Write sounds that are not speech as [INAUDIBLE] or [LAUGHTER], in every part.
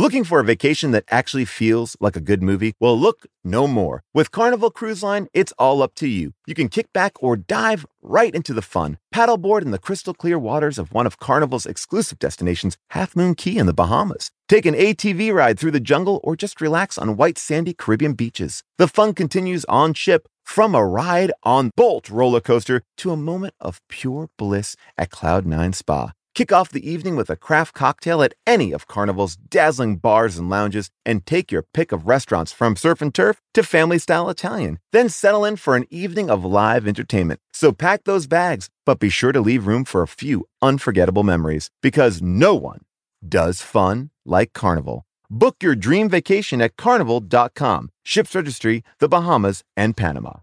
Looking for a vacation that actually feels like a good movie? Well, look no more. With Carnival Cruise Line, it's all up to you. You can kick back or dive right into the fun. Paddleboard in the crystal clear waters of one of Carnival's exclusive destinations, Half Moon Cay in the Bahamas. Take an ATV ride through the jungle or just relax on white sandy Caribbean beaches. The fun continues on ship from a ride on Bolt roller coaster to a moment of pure bliss at Cloud9 Spa. Kick off the evening with a craft cocktail at any of Carnival's dazzling bars and lounges, and take your pick of restaurants from surf and turf to family style Italian. Then settle in for an evening of live entertainment. So pack those bags, but be sure to leave room for a few unforgettable memories, because no one does fun like Carnival. Book your dream vacation at carnival.com. Ships registry, the Bahamas, and Panama.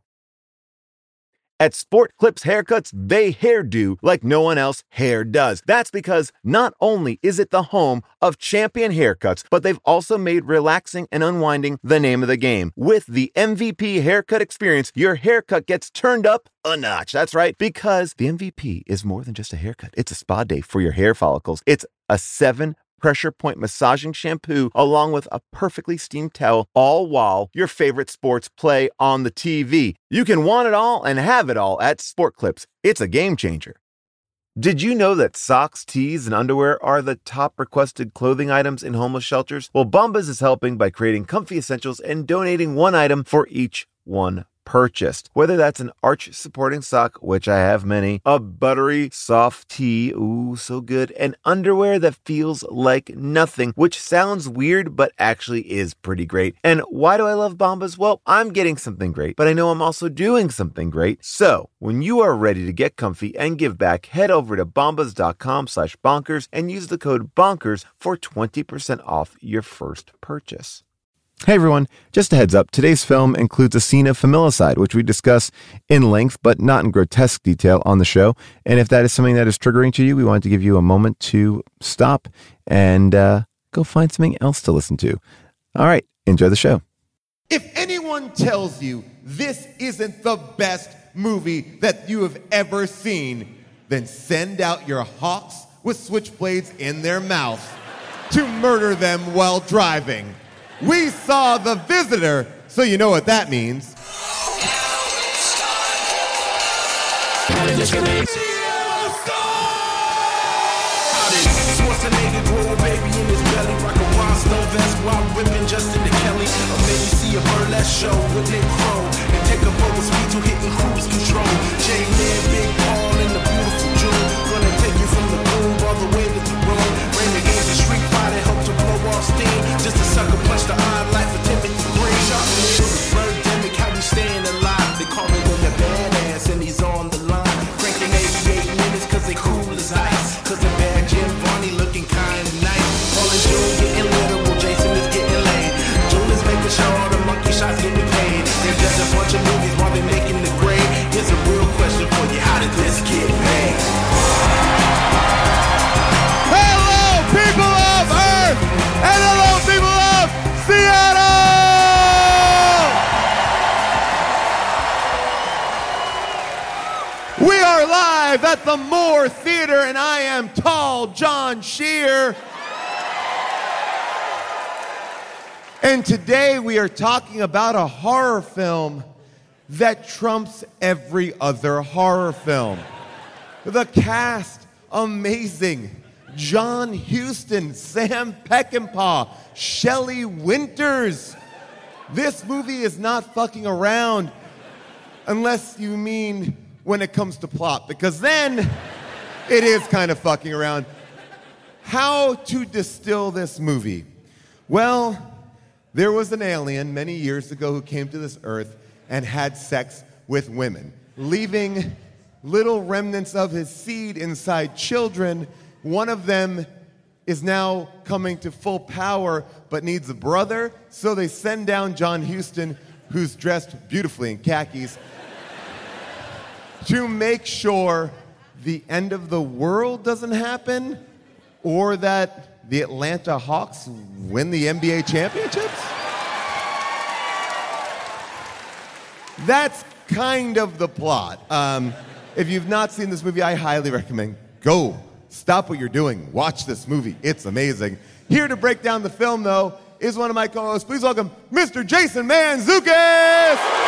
At Sport Clips Haircuts, they hairdo like no one else hair does. That's because not only is it the home of champion haircuts, but they've also made relaxing and unwinding the name of the game. With the MVP haircut experience, your haircut gets turned up a notch. That's right, because the MVP is more than just a haircut. It's a spa day for your hair follicles. It's a seven pressure point massaging shampoo along with a perfectly steamed towel, all while your favorite sports play on the TV. You can want it all and have it all at Sport Clips. It's a game changer. Did you know that socks, tees, and underwear are the top requested clothing items in homeless shelters? Well, Bombas is helping by creating comfy essentials and donating one item for each one purchased. Whether that's an arch supporting sock, which I have many, a buttery soft tee, ooh, so good, and underwear that feels like nothing, which sounds weird, but actually is pretty great. And why do I love Bombas? Well, I'm getting something great, but I know I'm also doing something great. So when you are ready to get comfy and give back, head over to bombas.com slash bonkers and use the code bonkers for 20% off your first purchase. Hey everyone, just a heads up today's film includes a scene of familicide, which we discuss in length but not in grotesque detail on the show. And if that is something that is triggering to you, we wanted to give you a moment to stop and uh, go find something else to listen to. All right, enjoy the show. If anyone tells you this isn't the best movie that you have ever seen, then send out your hawks with switchblades in their mouth to murder them while driving. We saw The Visitor, so you know what that means. A the burlesque show with Nick and speed to hitting cruise control. Big Paul, and the beautiful June. Gonna take you from the all the way to the and Street help to blow off steam. Just a sucker punch the odd life for Timothy Green. Sharknado, the birdemic, how we staying alive. They call me when they're badass and he's on the line. Cranking 88 minutes cause they cool as ice. Cause the bad Jim Varney looking kinda nice. Paul and June getting literal, Jason is getting laid. June is making sure all the monkey shots getting paid. They're just a bunch of movies live at the Moore Theater, and I am tall John Scheer. And today we are talking about a horror film that trumps every other horror film. The cast, amazing. John Huston, Sam Peckinpah, Shelley Winters. This movie is not fucking around unless you mean when it comes to plot, because then it is kind of fucking around. How to distill this movie? Well, there was an alien many years ago who came to this earth and had sex with women, leaving little remnants of his seed inside children. One of them is now coming to full power but needs a brother, so they send down John Huston, who's dressed beautifully in khakis, to make sure the end of the world doesn't happen or that the Atlanta Hawks win the NBA championships? That's kind of the plot. Um, if you've not seen this movie, I highly recommend go. Stop what you're doing. Watch this movie. It's amazing. Here to break down the film, though, is one of my co hosts. Please welcome Mr. Jason Mantzoukas.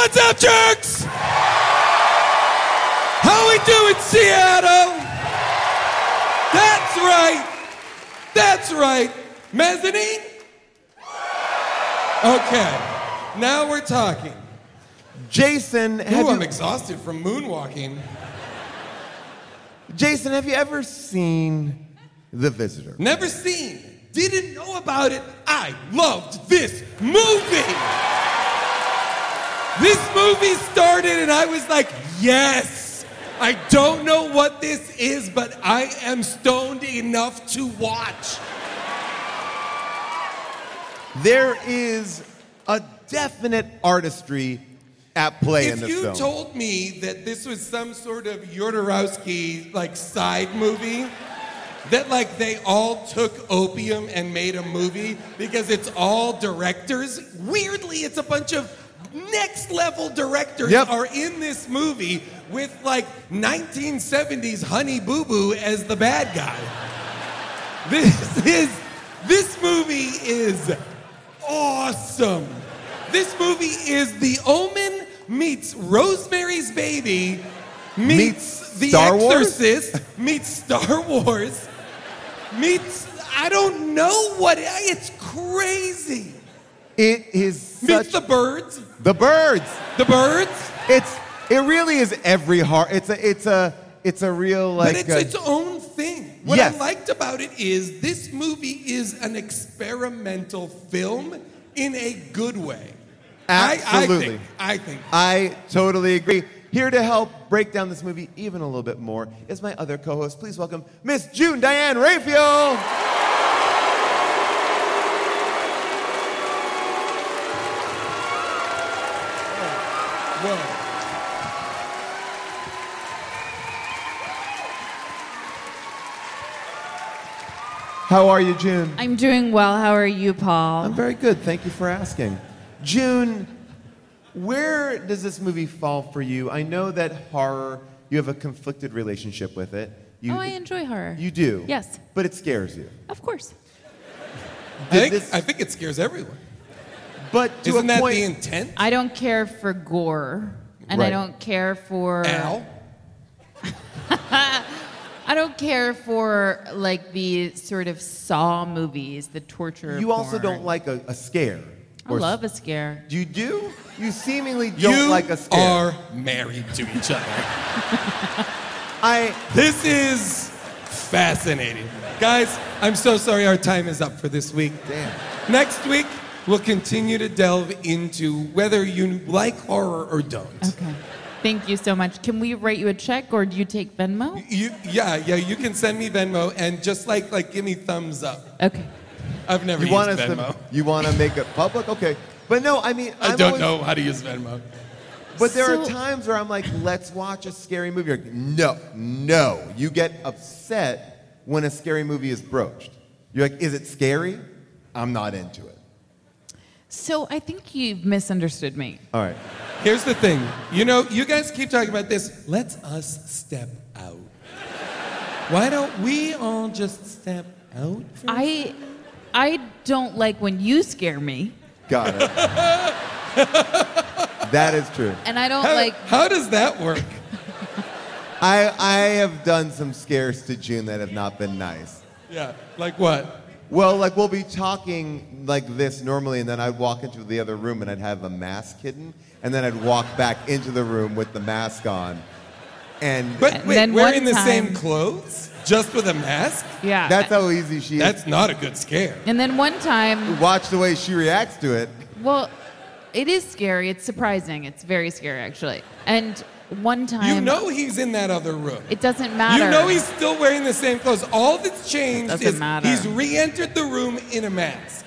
What's up, jerks? How we doing, Seattle? That's right. That's right. Mezzanine? Okay. Now we're talking. Jason, have Ooh, I'm you, exhausted from moonwalking. Jason, have you ever seen The Visitor? Never seen. Didn't know about it. I loved this movie. This movie started and I was like, yes. I don't know what this is, but I am stoned enough to watch. There is a definite artistry at play in this film. If you told me that this was some sort of Jodorowsky like side movie, that like they all took opium and made a movie because it's all directors. Weirdly, it's a bunch of next level directors Yep. are in this movie with like 1970s Honey Boo Boo as the bad guy. This is this movie is awesome. This movie is The Omen meets Rosemary's Baby meets, Meets The Star Wars? Exorcist meets Star Wars meets I don't know what it's crazy. it is such Meets the birds, the birds. the birds, It's it really is every heart. It's a it's a it's a real like. but it's uh, its own thing. What Yes. I liked about it is this movie is an experimental film in a good way. I- Absolutely. I, think. I think. I totally agree. Here to help break down this movie even a little bit more is my other co-host. Please welcome Miss June Diane Raphael. Whoa. How are you, June? I'm doing well. How are you, Paul? I'm very good. Thank you for asking. June, where does this movie fall for you? I know that horror, you have a conflicted relationship with it. You, oh, I enjoy horror. You do? Yes. But it scares you. Of course. I think, this- I think it scares everyone. But to Isn't a that point, the intent? I don't care for gore, and I don't care for. Al? [LAUGHS] I don't care for like the sort of Saw movies, the torture. you also porn. don't like a, a scare. I love a scare. You do? You seemingly don't You like a scare. You are married to each other. [LAUGHS] I This is fascinating. Guys, I'm so sorry our time is up for this week. damn. Next week, we'll continue to delve into whether you like horror or don't. Okay. Thank you so much. Can we write you a check, or do you take Venmo? You, yeah, yeah, you can send me Venmo and just like like give me thumbs up. Okay. I've never You used want us Venmo. to you want to make it public? Okay. But no, I mean I I'm don't always- know how to use Venmo. But there are times where I'm like, let's watch a scary movie. You're like, no, no. You get upset when a scary movie is broached. You're like, is it scary? I'm not into it. So I think you've misunderstood me. All right. Here's the thing. You know, you guys keep talking about this. Let's us step out. Why don't we all just step out? for- I, I don't like when you scare me, Got it. [LAUGHS] that is true. and I don't How, like. how does that work? I, I have done some scares to June that have not been nice. Yeah, like what? Well, like we'll be talking like this normally, and then I'd walk into the other room and I'd have a mask hidden, and then I'd walk back into the room with the mask on. And But And wait, then wearing one the same time- clothes? Just with a mask? Yeah. that's how easy she is. That's not a good scare. and then one time, Watch the way she reacts to it. well, it is scary. It's surprising. It's very scary, actually. And one time, You know he's in that other room. it doesn't matter. You know he's still wearing the same clothes. All that's changed is matter. he's re-entered the room in a mask.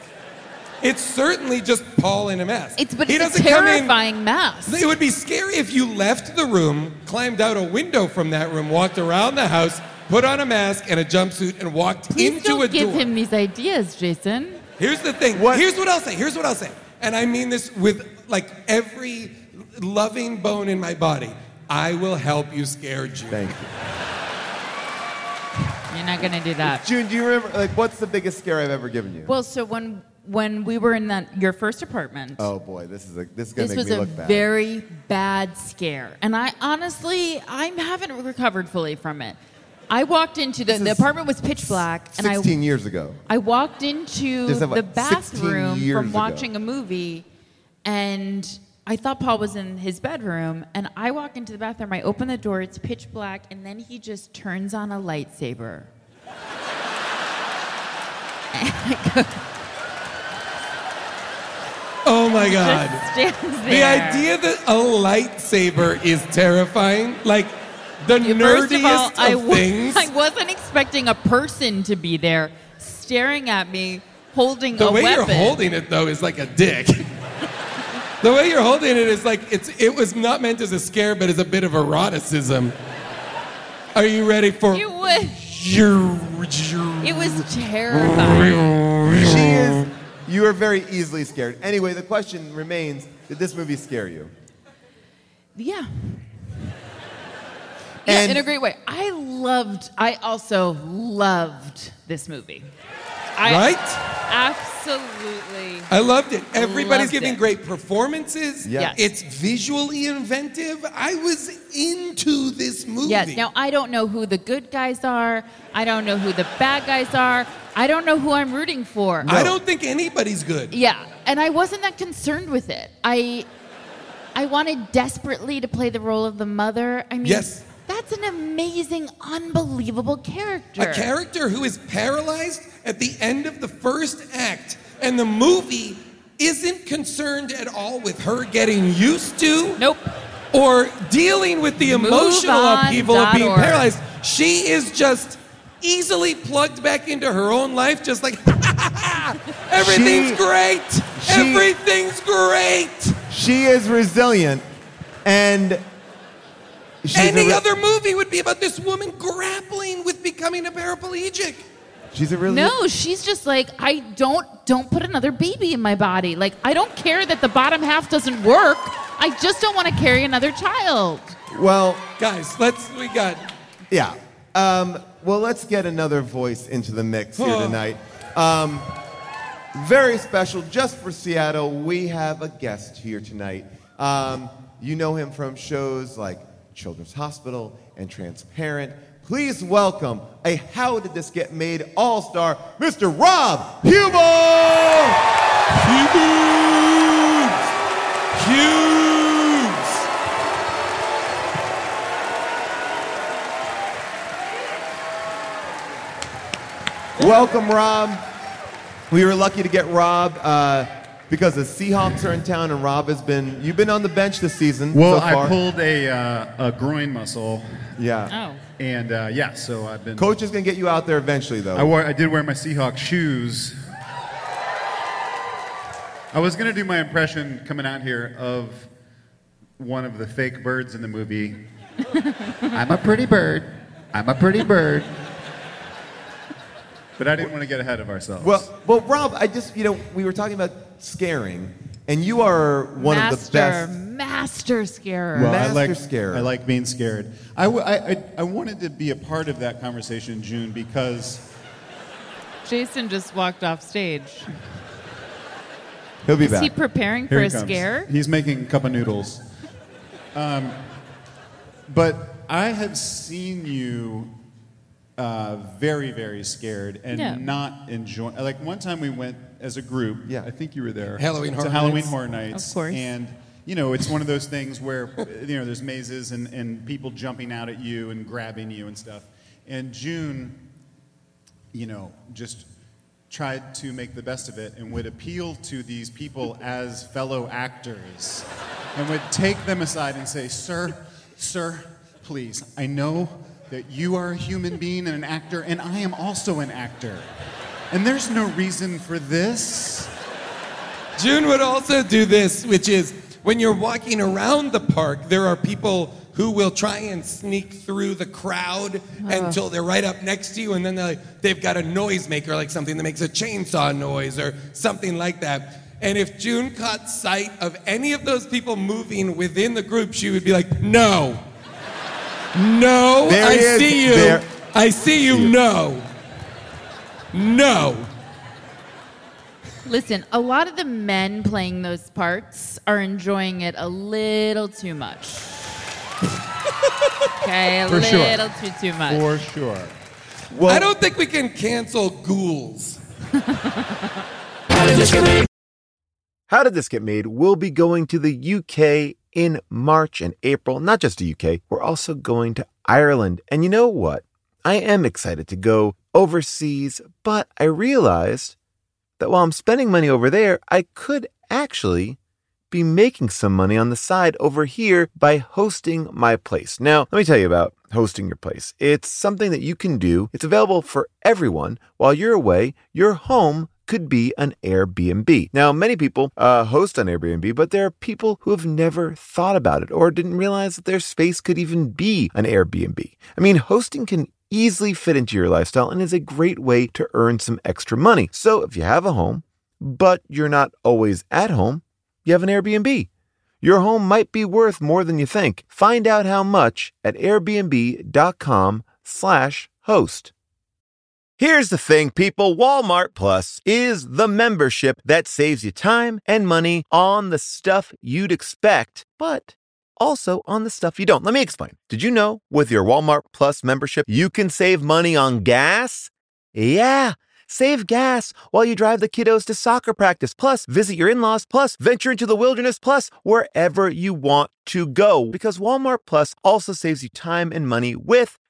It's certainly just Paul in a mask. It's but he it's a doesn't come in. terrifying mask. It would be scary if you left the room, climbed out a window from that room, walked around the house, put on a mask and a jumpsuit and walked Please into don't a give door. him these ideas, Jason. Here's the thing. What- Here's what I'll say. Here's what I'll say. And I mean this with like every loving bone in my body. I will help you scare June. Thank you. You're not gonna do that. June, do you remember, like, what's the biggest scare I've ever given you? Well, so when when we were in that your first apartment, oh boy, this is a, this is gonna this make was me a look bad. This was a very bad scare, and I honestly I haven't recovered fully from it. I walked into the, the apartment was pitch black, and I 16 years ago. I walked into the bathroom years from ago. watching a movie, and I thought Paul was in his bedroom. And I walk into the bathroom, I open the door, it's pitch black, and then he just turns on a lightsaber. [LAUGHS] Oh my God. Just stands there. The idea that a lightsaber is terrifying, like the First of all, nerdiest I of wa- things. [LAUGHS] I wasn't expecting a person to be there staring at me holding the way weapon. you're holding it though is like a dick. [LAUGHS] the way you're holding it is like it's it was not meant as a scare, but as a bit of eroticism. Are you ready for? It was, It it was terrifying. She is. You are very easily scared. Anyway, the question remains: Did this movie scare you? Yeah. Yeah, And- in a great way. I loved, I also loved this movie. I Right? Absolutely. I loved it. Everybody's Loved giving it. great performances. Yeah. Yes. It's visually inventive. I was into this movie. Yes. Now, I don't know who the good guys are. I don't know who the bad guys are. I don't know who I'm rooting for. I don't think anybody's good. Yeah, and I wasn't that concerned with it. I I wanted desperately to play the role of the mother. I mean, Yes. That's an amazing, unbelievable character. A character who is paralyzed at the end of the first act, and the movie isn't concerned at all with her getting used to Nope. or dealing with the emotional on upheaval of being org. paralyzed. She is just easily plugged back into her own life, just like [LAUGHS] everything's She- great. she- everything's great. She is resilient, and she's Any re- other movie would be about this woman grappling with becoming a paraplegic. She's a really No, she's just like I don't don't put another baby in my body. Like I don't care that the bottom half doesn't work. I just don't want to carry another child. well. Guys, let's we got Yeah. Um, well, let's get another voice into the mix here Oh. tonight. Um, very special, just for Seattle. We have a guest here tonight. Um, you know him from shows like Children's Hospital and Transparent. Please welcome a How Did This Get Made All Star, Mr. Rob Huber! Hughes. Hughes. Welcome, Rob. We were lucky to get Rob uh, because the Seahawks are in town, and Rob has been. You've been on the bench this season. Well, so far. I pulled a, uh, a groin muscle, Yeah. Oh. and uh, yeah, so I've been. Coach is gonna get you out there eventually, though. I, wore, I did wear my Seahawk shoes. I was gonna do my impression coming out here of one of the fake birds in the movie. [LAUGHS] I'm a pretty bird. I'm a pretty bird. But I didn't want to get ahead of ourselves. well, well, Rob, I just you know we were talking about scaring, and you are one master, of the best. master scarer. Well, I Master like scarer. I like being scared. I, w- I, I, I wanted to be a part of that conversation, June, because Jason just walked off stage. He'll be Is back. he preparing Here for he a comes. scare? He's making a cup of noodles. Um, but I have seen you uh, very, very scared and Yeah. not enjoy. Like one time we went as a group. Yeah. I think you were there. Halloween to Horror Halloween Nights. Horror Nights. Of course. And you know, it's one of those things where you know there's mazes and, and people jumping out at you and grabbing you and stuff. And June, you know, just tried to make the best of it and would appeal to these people as fellow actors and would take them aside and say, Sir, sir, please, I know that you are a human being and an actor, and I am also an actor. And there's no reason for this. June would also do this, which is when you're walking around the park, there are people who will try and sneak through the crowd until they're right up next to you, and then they're like, they've got a noisemaker, like something that makes a chainsaw noise or something like that. And if June caught sight of any of those people moving within the group, she would be like, no. No, There I is. see you. There- I see you. No. No. Listen, a lot of the men playing those parts are enjoying it a little too much. [LAUGHS] okay, a For sure. little too too much. For sure. Well, I don't think we can cancel ghouls. [LAUGHS] How Did This Get Made We'll be going to the UK in March and April. Not just the UK, we're also going to Ireland. And you know what? I am excited to go overseas, but I realized that while I'm spending money over there, I could actually be making some money on the side over here by hosting my place. Now, let me tell you about hosting your place. It's something that you can do. It's available for everyone. While you're away, your home could be an Airbnb. Now, many people uh, host on Airbnb, but there are people who have never thought about it or didn't realize that their space could even be an Airbnb. I mean, hosting can easily fit into your lifestyle and is a great way to earn some extra money. So, if you have a home, but you're not always at home, you have an Airbnb. Your home might be worth more than you think. Find out how much at airbnb.com/slash host. Here's the thing, people Walmart Plus is the membership that saves you time and money on the stuff you'd expect, but also on the stuff you don't. Let me explain. Did you know with your Walmart Plus membership, you can save money on gas? Yeah. Save gas while you drive the kiddos to soccer practice, plus visit your in laws, plus venture into the wilderness, plus wherever you want to go. Because Walmart Plus also saves you time and money with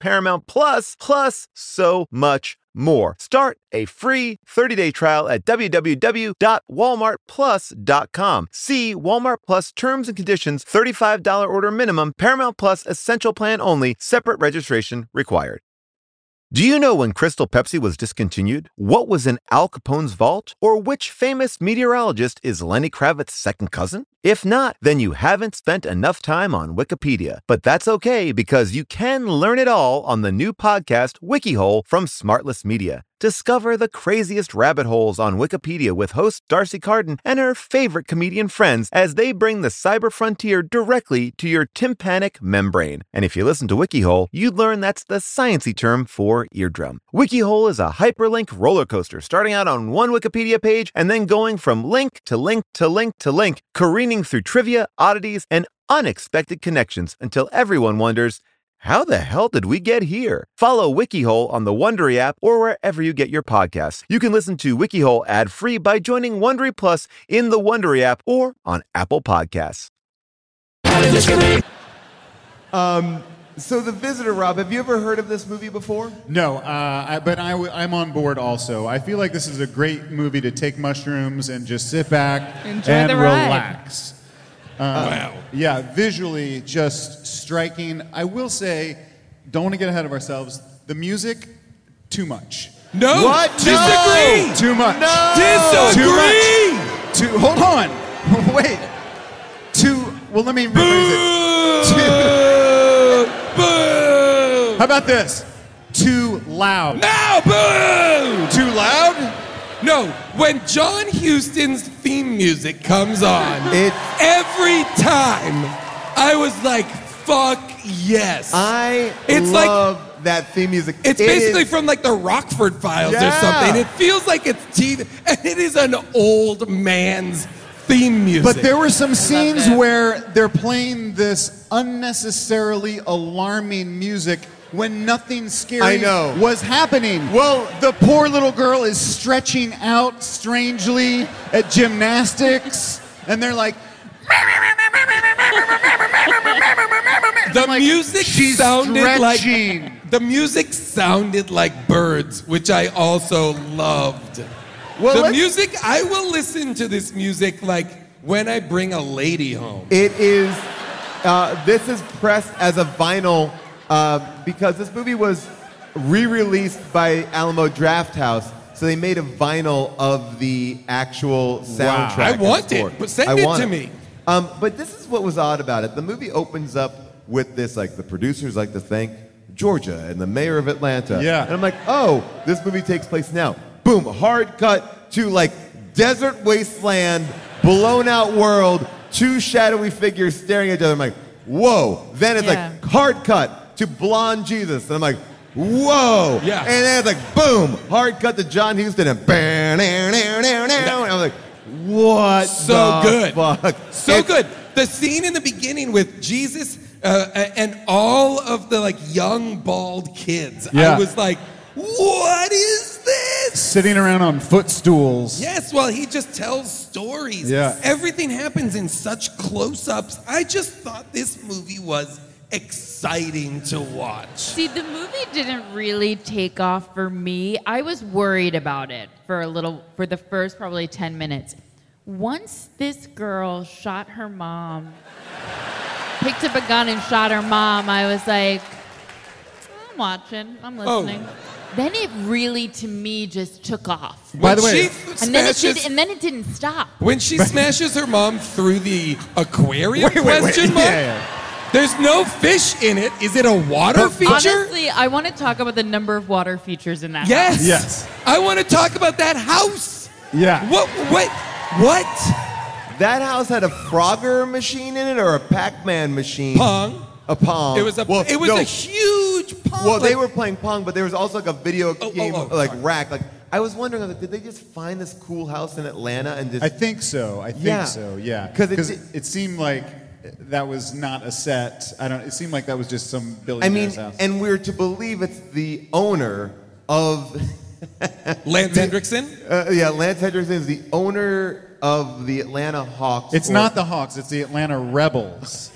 Paramount Plus plus so much more. Start a free 30-day trial at www.walmartplus.com. See Walmart Plus terms and conditions, $35 order minimum, Paramount Plus essential plan only, separate registration required. Do you know when Crystal Pepsi was discontinued? What was in Al Capone's vault? Or which famous meteorologist is Lenny Kravitz's second cousin? If not, then you haven't spent enough time on Wikipedia. But that's okay because you can learn it all on the new podcast WikiHole from Smartless Media. Discover the craziest rabbit holes on Wikipedia with host Darcy Carden and her favorite comedian friends as they bring the cyber frontier directly to your tympanic membrane. And if you listen to WikiHole, you'd learn that's the sciency term for eardrum. WikiHole is a hyperlink roller coaster starting out on one Wikipedia page and then going from link to link to link to link, careening through trivia, oddities, and unexpected connections until everyone wonders, how the hell did we get here? Follow WikiHole on the Wondery app or wherever you get your podcasts. You can listen to WikiHole ad-free by joining Wondery Plus in the Wondery app or on Apple Podcasts. Um, so the visitor, Rob, have you ever heard of this movie before? No, uh, I, but I, w- I'm on board also. I feel like this is a great movie to take mushrooms and just sit back Enjoy and the ride. relax. Um, wow. Yeah, visually just striking. I will say, don't want to get ahead of ourselves. The music, too much. No. What? Disagree. Too much. No. Disagree. Too much. Too. Hold on. [LAUGHS] Wait. Too. Well, let me rephrase it. Boo. Boo. How about this? Too loud. Now, boo. Too loud? No, when John Huston's theme music comes on, It- every time I was like, fuck yes. I It's like- love that theme music. it's It basically is- from like the Rockford Files Yeah. or something. It feels like it's TV, and it is an old man's theme music. But there were some scenes where they're playing this unnecessarily alarming music when nothing scary I know. was happening. Well- the poor little girl is stretching out strangely at gymnastics, and they're like, The like, music She's sounded stretching. like the music sounded like birds, which I also loved. Well, the music, I will listen to this music like when I bring a lady home. It is. Uh, this is pressed as a vinyl uh, because this movie was re-released by Alamo Drafthouse. So they made a vinyl of the actual soundtrack. I and want it, but send I it want to me. Um, but this is what was odd about it. The movie opens up with this, like the producers like to thank Georgia and the mayor of Atlanta. Yeah. and I'm like, oh, this movie takes place now. Boom, hard cut to like desert wasteland, blown out world, two shadowy figures staring at each other. I'm like, whoa. Then it's Yeah. like hard cut to blonde Jesus. And I'm like, whoa. Yeah. And then it's like, boom, hard cut to John Huston and bam. And I'm like, what So the good. fuck? So It's- good. The scene in the beginning with Jesus uh, and all of the like young bald kids. I was like, what is this? Sitting around on footstools. Yes, well, he just tells stories. Yeah. Everything happens in such close ups. I just thought this movie was exciting to watch. See, the movie didn't really take off for me. I was worried about it for a little, for the first probably 10 minutes. Once this girl shot her mom, picked up a gun and shot her mom, I was like, I'm watching, I'm Oh. listening. Then it really, to me, just took off. By the way- she And then, it did, and then it didn't stop. when she smashes her mom through the [LAUGHS] aquarium Wait, wait, wait. question mark, Yeah, yeah. There's no fish in it. Is it a water feature? Honestly, I want to talk about the number of water features in that Yes. house. Yes. I want to talk about that house. Yeah. What? What? What? That house had a Frogger machine in it or a Pac-Man machine? Pong. A Pong. It was a. Well, it was no. a huge pong. Well, they were playing Pong, but there was also like a video Oh, oh game, oh, oh, like sorry. rack. Like I was wondering, like, did they just find this cool house in Atlanta and just? I think so. I think Yeah. so. Yeah. 'Cause it Because it, seemed like that was not a set. I don't. It seemed like that was just some billionaire's I mean, house. and we're to believe it's the owner of. [LAUGHS] Lance Henriksen. Uh, yeah, Lance Henriksen is the owner of the Atlanta Hawks. it's or- not the Hawks. It's the Atlanta Rebels,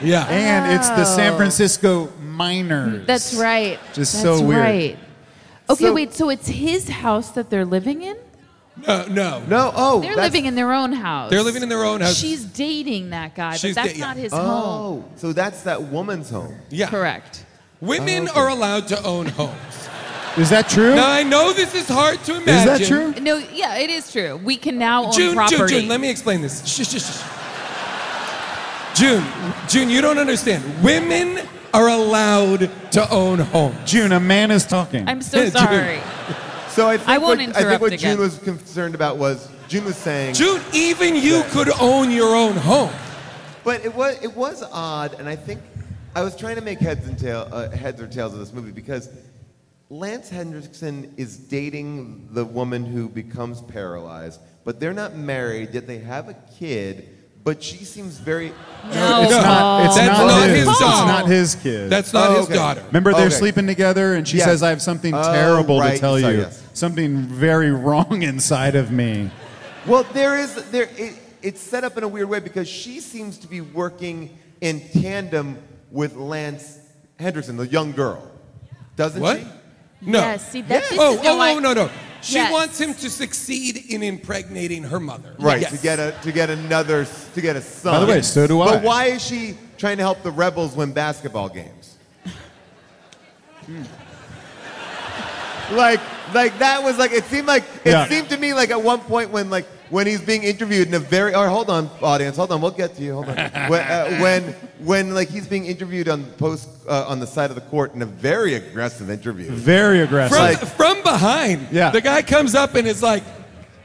Yeah. and it's the San Francisco Miners. That's right. Just That's so weird. Right. Okay, So- wait. So it's his house that they're living in? No, no. No, oh, They're living in their own house. They're living in their own house. She's dating that guy, She's but that's da- not his oh, home. Oh, so that's that woman's home. Yeah. Correct. Women Oh, okay. are allowed to own homes. Is that true? Now I know this is hard to imagine. Is that true? No, yeah, it is true. We can now own June, June, property. June, let me explain this. Shh, shh, shh. June, June, you don't understand. Women are allowed to own homes. June, a man is talking. I'm so [LAUGHS] sorry. So I think I won't what, I think what again. June was concerned about was June was saying. June, even you could own your own home. But it was it was odd, and I think I was trying to make heads and tail uh, heads or tails of this movie because Lance Henriksen is dating the woman who becomes paralyzed, but they're not married yet. They have a kid, but she seems very. No, it's not. It's That's not, not his. his It's daughter. not his kid. That's not Oh, his okay. daughter. Remember, they're Okay. sleeping together, and she Yes. says, "I have something Oh, terrible right. to tell Sorry, you. yes. Something very wrong [LAUGHS] inside of me." Well, there is there. It, it's set up in a weird way because she seems to be working in tandem with Lance Henriksen, the young girl, doesn't What? she? No. Yes, see, that- this oh, is- oh, oh I- oh, no, no. She Yes. wants him to succeed in impregnating her mother. Right, Yes. to get a to get another to get a son. By the way, so do I. But why is she trying to help the rebels win basketball games? [LAUGHS] like like that was like it seemed like it Yeah. seemed to me like at one point when like when he's being interviewed in a very oh hold on audience hold on we'll get to you hold on [LAUGHS] when, uh, when when like he's being interviewed on post uh, on the side of the court in a very aggressive interview Very aggressive. From, Like- from behind, Yeah. the guy comes up and is like,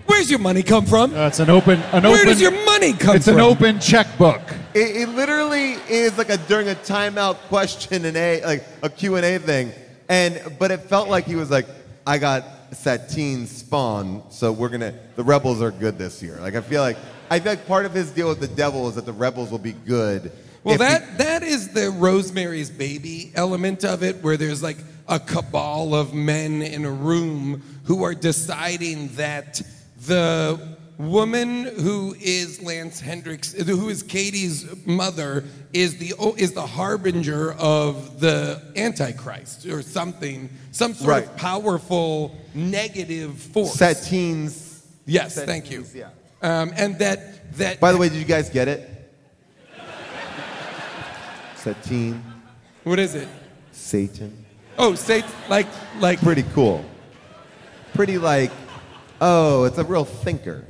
Where's your money come from? Uh, an open. An Where open, does your money come from? It's from? an open checkbook. It, it literally is like a during a timeout question and a like a Q and A thing, and but it felt like he was like, I got Satine Spawn, so we're gonna the rebels are good this year. Like I feel like I feel like part of his deal with the devil is that the rebels will be good. Well, if he- that that is the Rosemary's Baby element of it, where there's like a cabal of men in a room who are deciding that the woman who is Lance Hendricks, who is Katie's mother, is the is the harbinger of the Antichrist or something, some sort Right. of powerful negative force. Satines. Yes, thank you. Yeah. Um, and that that By the way, did you guys get it? Satine, what is it? Satan. Oh, say like like Pretty cool. Pretty like, oh, it's a real thinker.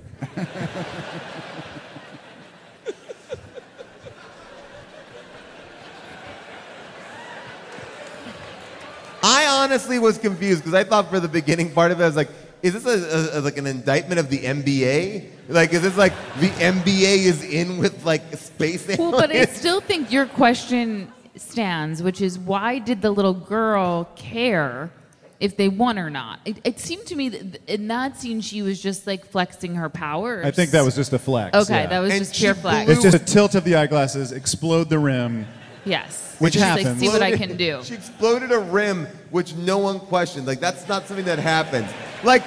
I honestly was confused because I thought for the beginning part of it, I was like, is this a, a, like an indictment of the NBA? Like, is this like the NBA is in with like space Well, but I still think your question stands, which is why did the little girl care if they won or not? It, it seemed to me that in that scene she was just like flexing her powers. I think that was just a flex. okay. yeah. That was And just she pure flex. blew- It's just a tilt of the eyeglasses, explode the rim. yes, Which Just, happens. Like, see what I can do. She exploded a rim, which no one questioned. Like that's not something that happens. Like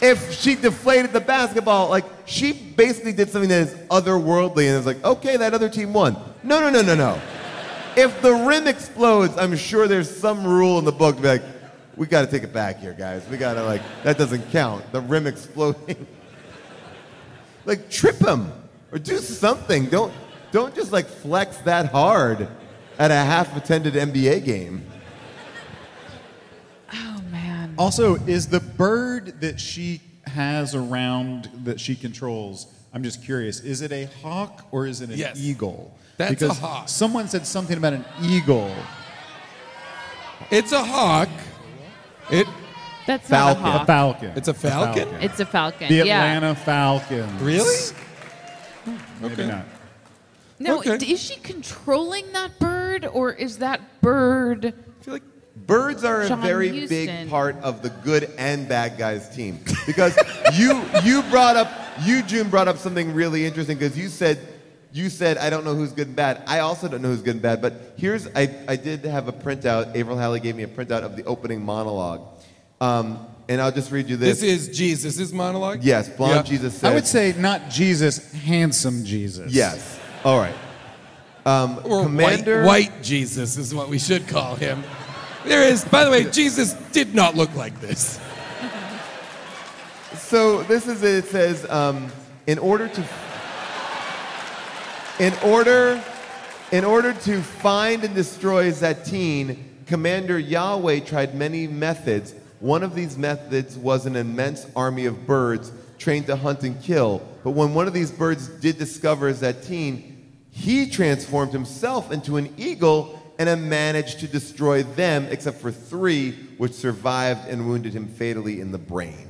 if she deflated the basketball, like she basically did something that is otherworldly, and it's like, okay, that other team won. No, no, no, no, no. if the rim explodes, I'm sure there's some rule in the book to be like, we got to take it back here, guys. We got to like that doesn't count. The rim exploding. [LAUGHS] like trip him or do something. Don't don't just like flex that hard at a half attended NBA game. Oh man. Also, is the bird that she has around that she controls? I'm just curious. Is it a hawk or is it an Yes. eagle? That's a hawk. Someone said something about an eagle. It's a hawk. It That's Falcon. not a A hawk. falcon. It's a falcon? It's a falcon. the yeah. Atlanta Falcons. really? Maybe Okay. not. No, Okay. is she controlling that bird or is that bird? I feel like Birds are a very Huston. big part of the good and bad guys team because [LAUGHS] you you brought up you June brought up something really interesting because you said you said I don't know who's good and bad. I also don't know who's good and bad. But here's I I did have a printout. Avril Halley gave me a printout of the opening monologue, um, and I'll just read you this. this is Jesus' monologue. yes, blonde Yeah. Jesus said. I would say not Jesus, handsome Jesus. yes. All right. Um, Or Commander. white, white Jesus is what we should call him. There is, by the way, Jesus did not look like this. So this is it. It says, um, in order to, in order, in order to find and destroy Zatine, Commander Yahweh tried many methods. One of these methods was an immense army of birds trained to hunt and kill. But when one of these birds did discover Zatine, he transformed himself into an eagle and managed to destroy them, except for three, which survived and wounded him fatally in the brain.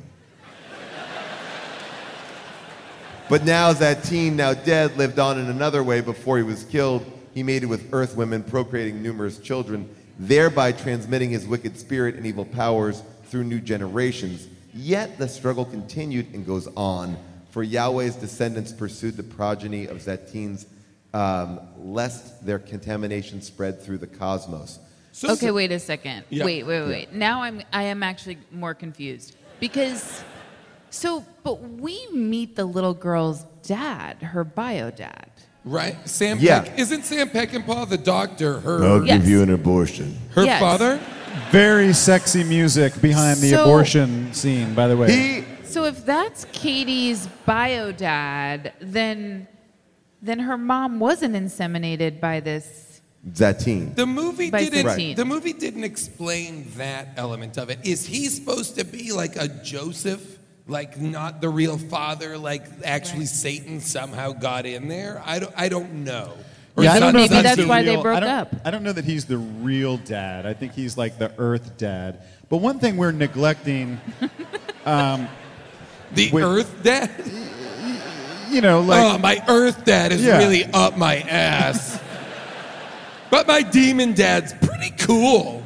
But now that teen, now dead, lived on in another way before he was killed. He mated with earth women, procreating numerous children, thereby transmitting his wicked spirit and evil powers through new generations. Yet the struggle continued and goes on, for Yahweh's descendants pursued the progeny of Zatines, um, lest their contamination spread through the cosmos. So- Okay, wait a second. Yeah. Wait, wait, wait. Now I'm I am actually more confused because so but we meet the little girl's dad, her bio dad. Right? Sam Yeah. Peck. Isn't Sam Peckinpah the doctor, her, Yes. Give you an abortion. her Yes. father? Very sexy music behind the So- abortion scene, by the way. He, So if that's Katie's bio dad, then then her mom wasn't inseminated by this. Zatine. The movie By didn't. Satine. The movie didn't explain that element of it. Is he supposed to be like a Joseph, like not the real father, like actually Satan somehow got in there? I don't. I don't know. Or yeah, I don't know. Maybe that's the why they broke I up. I don't know that he's the real dad. I think he's like the Earth dad. But one thing we're neglecting, [LAUGHS] um, the Wait. Earth Dad. you know, like oh, my Earth Dad is Yeah. really up my ass. but my Demon Dad's pretty cool.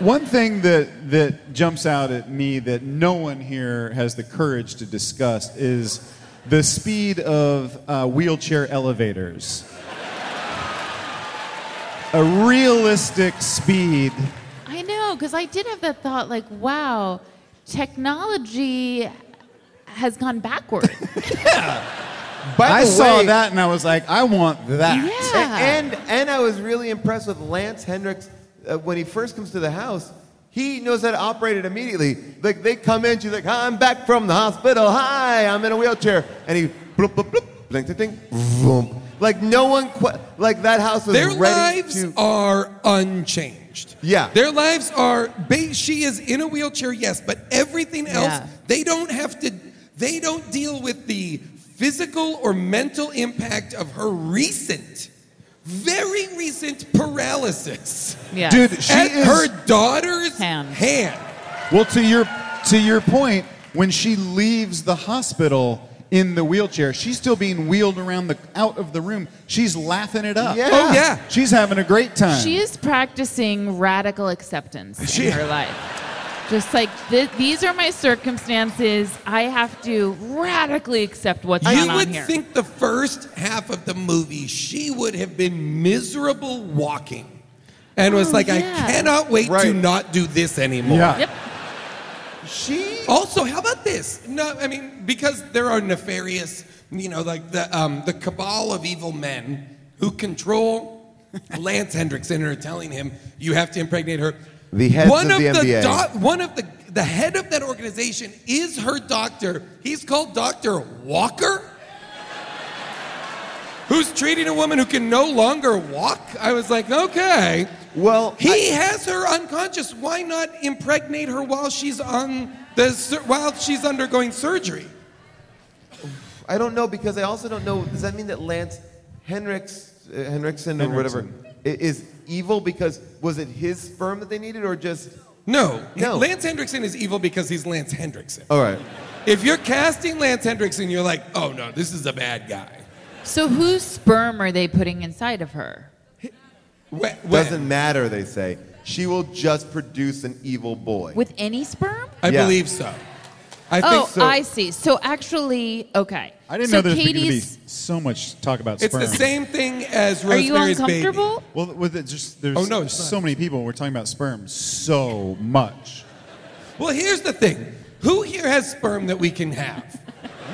One thing that, that jumps out at me that no one here has the courage to discuss is the speed of uh, wheelchair elevators. A realistic speed. I know, because I did have that thought like, wow, technology has gone backward. [LAUGHS] By I the saw that and I was like, I want that. Yeah. And and I was really impressed with Lance Hendricks uh, when he first comes to the house. He knows how to operate it immediately. Like they come in, she's like, "Hi, "I'm back from the hospital. Hi, I'm in a wheelchair," and he bloop bloop bloop, blink ding ding, boom. Like no one, qu- like that house was Their ready lives to. are unchanged. Yeah. Their lives are. Ba- she is in a wheelchair, yes, but everything else, Yeah. they don't have to. They don't deal with the physical or mental impact of her recent, very recent paralysis. Yeah. Dude, she At is her daughter's Hand. hand. Well, to your to your point, when she leaves the hospital in the wheelchair, she's still being wheeled around the out of the room. She's laughing it up. Yeah. Oh yeah. She's having a great time. She is practicing radical acceptance She- in her life. Just like th- these are my circumstances, I have to radically accept what's You going on here. You would think the first half of the movie she would have been miserable walking, and was Oh, like, "I cannot wait to not do this anymore." yeah. Yep. She. Also, how about this? No, I mean because there are nefarious, you know, like the um, the cabal of evil men who control Lance Henriksen and are telling him you have to impregnate her. The heads one of the NBA. doc- one of the the head of that organization is her doctor. He's called Doctor Walker. Who's treating a woman who can no longer walk? I was like, okay. Well, He has her unconscious. Why not impregnate her while she's on the while she's undergoing surgery? I don't know because I also don't know. Does that mean that Lance Henricks, uh, Henriksen or whatever is evil because was it his sperm that they needed or just? No, No. Lance Henriksen is evil because he's Lance Henriksen. All right. If you're casting Lance Henriksen, you're like, oh no, this is a bad guy. So whose sperm are they putting inside of her? Wh- when? Doesn't matter, they say. She will just produce an evil boy. With any sperm? I Yeah. believe so. I Oh, think so. I see. So actually, okay. I didn't so know there was going to be so much talk about it's sperm. the same thing as Are you uncomfortable? Baby. Well, with it just there's Oh, no, so many people. We're talking about sperm so much. Well, here's the thing. Who here has sperm that we can have?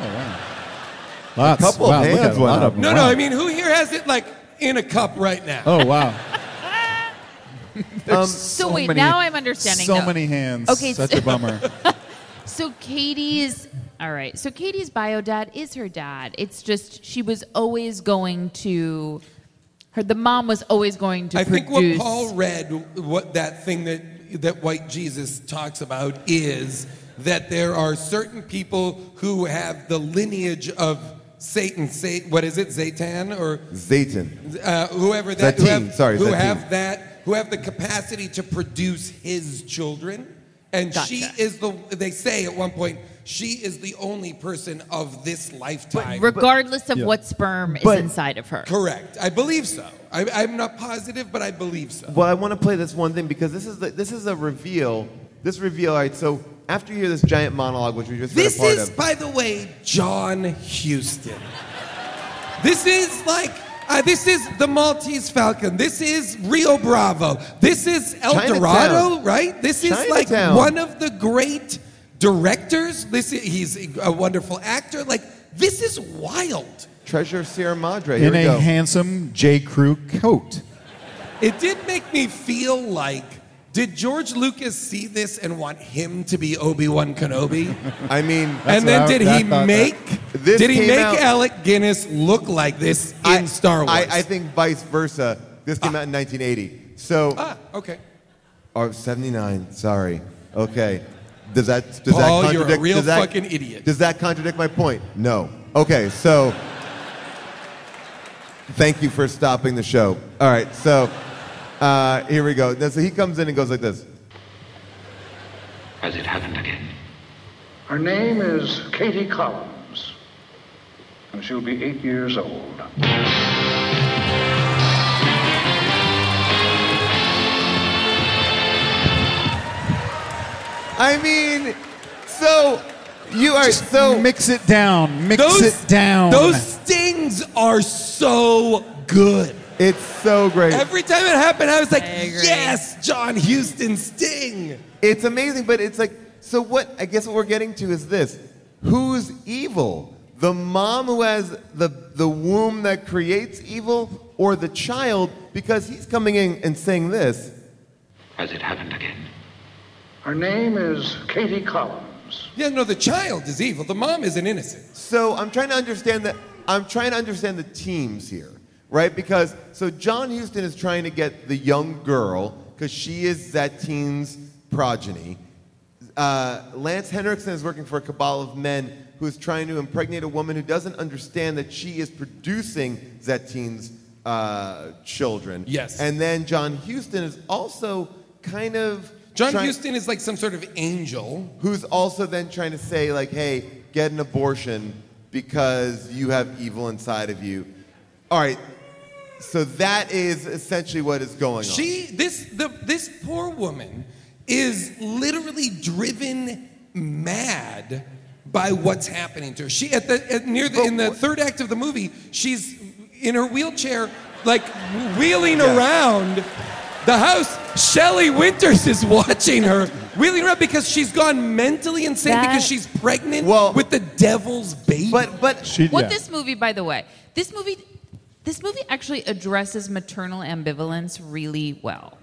Oh, Lots. couple of wow, look at a went lot up. of them. No, no, I mean, who here has it like in a cup right now? Oh wow. [LAUGHS] There's um, So wait, now I'm understanding, So though. many hands. Okay, Such so- a bummer. [LAUGHS] So Katie's all right. So Katie's bio dad is her dad. It's just she was always going to her the mom was always going to I think what Paul read, what that thing that that White Jesus talks about is that there are certain people who have the lineage of Satan. Say, what is it, Zatan or Zayton. uh, whoever that who Zateen, have, sorry, who Zateen. have that who have the capacity to produce his children. And she is the. They say at one point she is the only person of this lifetime. regardless of Yeah. what sperm But- is inside of her. Correct. I believe so. I, I'm not positive, but I believe so. Well, I want to play this one thing because this is the, this is a reveal. This reveal, all right. So after you hear this giant monologue, which we just read This a part is, of, by the way, John Huston. This is like, uh, this is the Maltese Falcon. This is Rio Bravo. This is El Chinatown. Dorado, right? This is like one of the great directors. This is, he's a wonderful actor. Like, this is wild. Treasure Sierra Madre. Here In we a go. handsome J. Crew coat. It did make me feel like, did George Lucas see this and want him to be Obi Wan Kenobi? I mean, and then what I- did he make This did he came make out- Alec Guinness look like this in I- Star Wars? I, I think vice versa. This came out in 1980. So, Ah, okay. or 79. Sorry. Okay. Does that does Paul, that you're a contradict? real does that, fucking idiot. Does that contradict my point? No. Okay. So, [LAUGHS] thank you for stopping the show. All right. So, uh, here we go. So he comes in and goes like this. Has it happened again? Her name is Katie Collins, and she'll be eight years old. I mean, so you are so Mix it down. Mix Those it down. Those stings are so good. It's so great. Every time it happened, I was like, agree. "Yes, John Huston sting." It's amazing, but it's like, so what? I guess what we're getting to is this: who's evil? The mom who has the, the womb that creates evil or the child because he's coming in and saying this. Has it happened again? Her name is Katie Collins. Yeah, no, the child is evil. The mom is an innocent. So I'm trying to understand that I'm trying to understand the teams here, right? Because so John Huston is trying to get the young girl because she is teen's progeny. Uh, Lance Henriksen is working for a cabal of men who is trying to impregnate a woman who doesn't understand that she is producing Zateen's uh, children. Yes. And then John Huston is also kind of John trying- Huston is like some sort of angel. who's also then trying to say like, hey, get an abortion because you have evil inside of you. All right. So that is essentially what is going on. She, this, the, this poor woman is literally driven mad by what's happening to her. She, at the, at near the, in the third act of the movie, she's in her wheelchair, like wheeling around the house. Shelley Winters is watching her wheeling around because she's gone mentally insane That- because she's pregnant Well- with the devil's baby. but but She, What yeah. this movie, by the way, this movie, this movie actually addresses maternal ambivalence really well.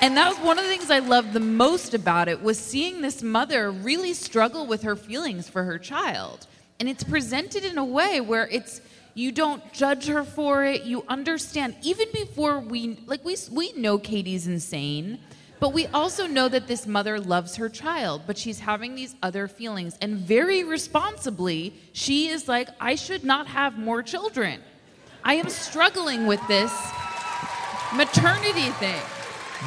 And that was one of the things I loved the most about it was seeing this mother really struggle with her feelings for her child. And it's presented in a way where it's you don't judge her for it. You understand even before we like we we know Katie's insane, but we also know that this mother loves her child, but she's having these other feelings and very responsibly she is like I should not have more children. I am struggling with this maternity thing.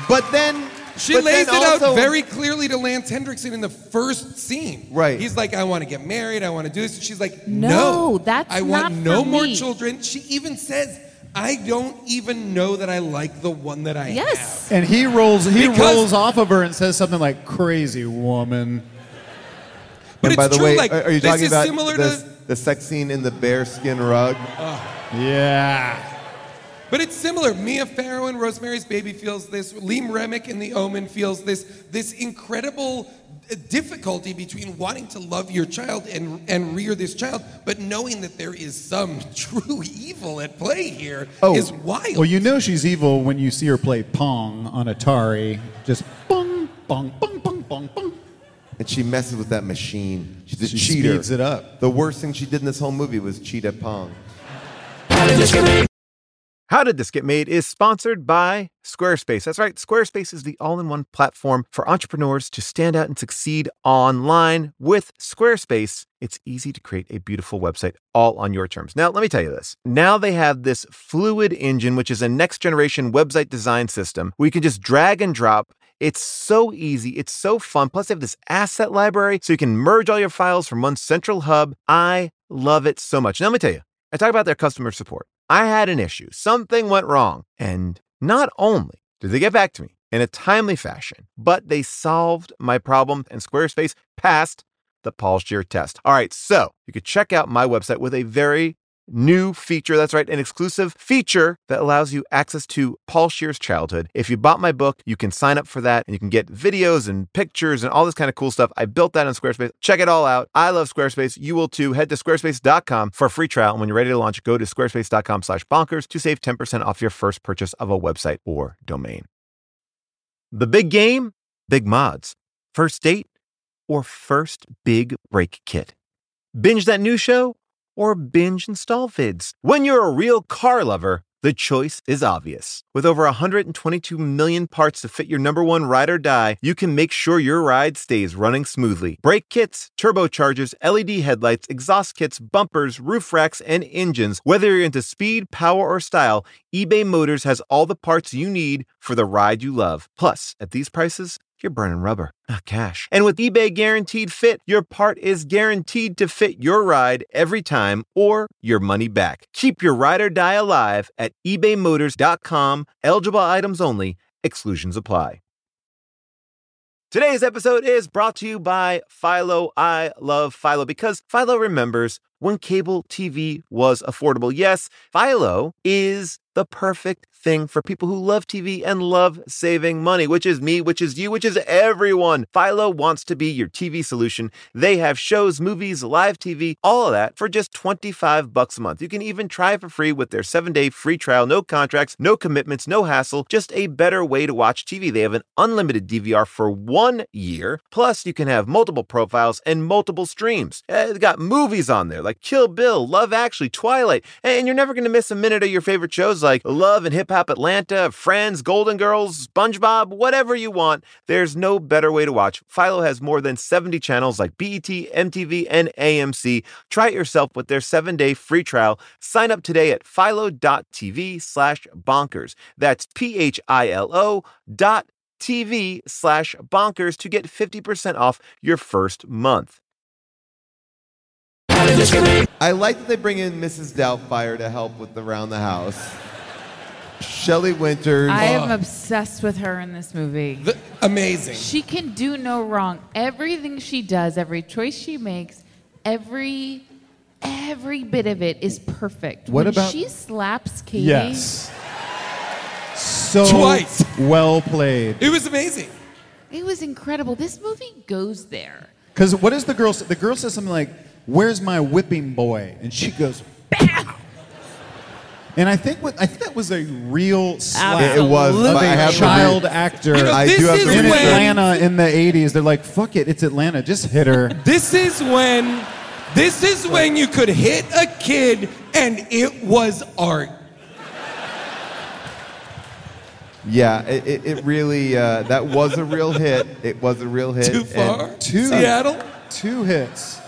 but then She but lays it also- out very clearly to Lance Henriksen in the first scene. Right. He's like, I want to get married. I want to do this. And she's like, No, No, that's I want not no for more me." children. She even says, I don't even know that I like the one that I Yes. And he rolls he Because- rolls off of her and says something like "crazy woman." But and it's by the true. way, like are are you this talking is about similar the, to. the sex scene in the bearskin rug? Yeah. But it's similar. Mia Farrow in Rosemary's Baby feels this. Lee Remick in The Omen feels this. This incredible difficulty between wanting to love your child and and rear this child, but knowing that there is some [LAUGHS] true evil at play here oh. here is wild. Oh. Well, you know she's evil when you see her play Pong on Atari. Just bong, bong, bong, bong, bong, bong. And she messes with that machine. She's a She cheater. speeds it up. The worst thing she did in this whole movie was cheat at Pong. How Did This Get Made is sponsored by Squarespace. That's right, Squarespace is the all in one platform for entrepreneurs to stand out and succeed online. With Squarespace, it's easy to create a beautiful website all on your terms. Now, let me tell you this. Now they have this Fluid Engine, which is a next generation website design system where you can just drag and drop. It's so easy. It's so fun. Plus, they have this asset library so you can merge all your files from one central hub. I love it so much. Now, let me tell you, I talk about their customer support. I had an issue. Something went wrong. And not only did they get back to me in a timely fashion, but they solved my problem and Squarespace passed the Paul Scheer test. All right, so you could check out my website with a very new feature. That's right, an exclusive feature that allows you access to Paul Scheer's childhood. If you bought my book, you can sign up for that and you can get videos and pictures and all this kind of cool stuff. I built that on Squarespace. Check it all out. I love Squarespace. You will too. Head to squarespace.com for a free trial. And when you're ready to launch, go to squarespace.com slash bonkers to save 10% off your first purchase of a website or domain. The big game, big mods. First date or first big break kit. Binge that new show or binge install vids. When you're a real car lover, the choice is obvious. With over 122 million parts to fit your number one ride or die, you can make sure your ride stays running smoothly. Brake kits, turbochargers, LED headlights, exhaust kits, bumpers, roof racks, and engines. Whether you're into speed, power, or style, eBay Motors has all the parts you need for the ride you love. Plus, at these prices, you're burning rubber, not cash. And with eBay Guaranteed Fit, your part is guaranteed to fit your ride every time or your money back. Keep your ride or die alive at ebaymotors.com. Eligible items only, exclusions apply. Today's episode is brought to you by Philo. I love Philo because Philo remembers when cable TV was affordable. Yes, Philo is the perfect thing for people who love TV and love saving money, which is me, which is you, which is everyone. Philo wants to be your TV solution. They have shows, movies, live TV, all of that for just 25 bucks a month. You can even try for free with their 7-day free trial, no contracts, no commitments, no hassle, just a better way to watch TV. They have an unlimited DVR for 1 year. Plus, you can have multiple profiles and multiple streams. Uh, they got movies on there like Kill Bill, Love Actually, Twilight, and you're never going to miss a minute of your favorite shows like Love and Hip Hop Atlanta, Friends, Golden Girls, SpongeBob, whatever you want. There's no better way to watch. Philo has more than 70 channels like BET, MTV, and AMC. Try it yourself with their seven day free trial. Sign up today at philo.tv slash bonkers. That's P H I L O dot TV slash bonkers to get 50% off your first month. I like that they bring in Mrs. Doubtfire to help with around the house. Shelley Winters. I am ah. obsessed with her in this movie. The- amazing. She can do no wrong. Everything she does, every choice she makes, every every bit of it is perfect. What when about- she slaps Katie? Yes. So Twice. well played. It was amazing. It was incredible. This movie goes there. Because what does the girl say? The girl says something like, Where's my whipping boy? And she goes, Bam! And I think what I think that was a real slap. It was, of but I a have to child re- actor You know, I this do have is to in when- Atlanta in the 80s. They're like, fuck it, it's Atlanta. Just hit her. [LAUGHS] This is when this is when you could hit a kid and it was art. Yeah, it, it, it really, uh, that was a real hit. It was a real hit. Too and, far? two- Seattle? Two hits.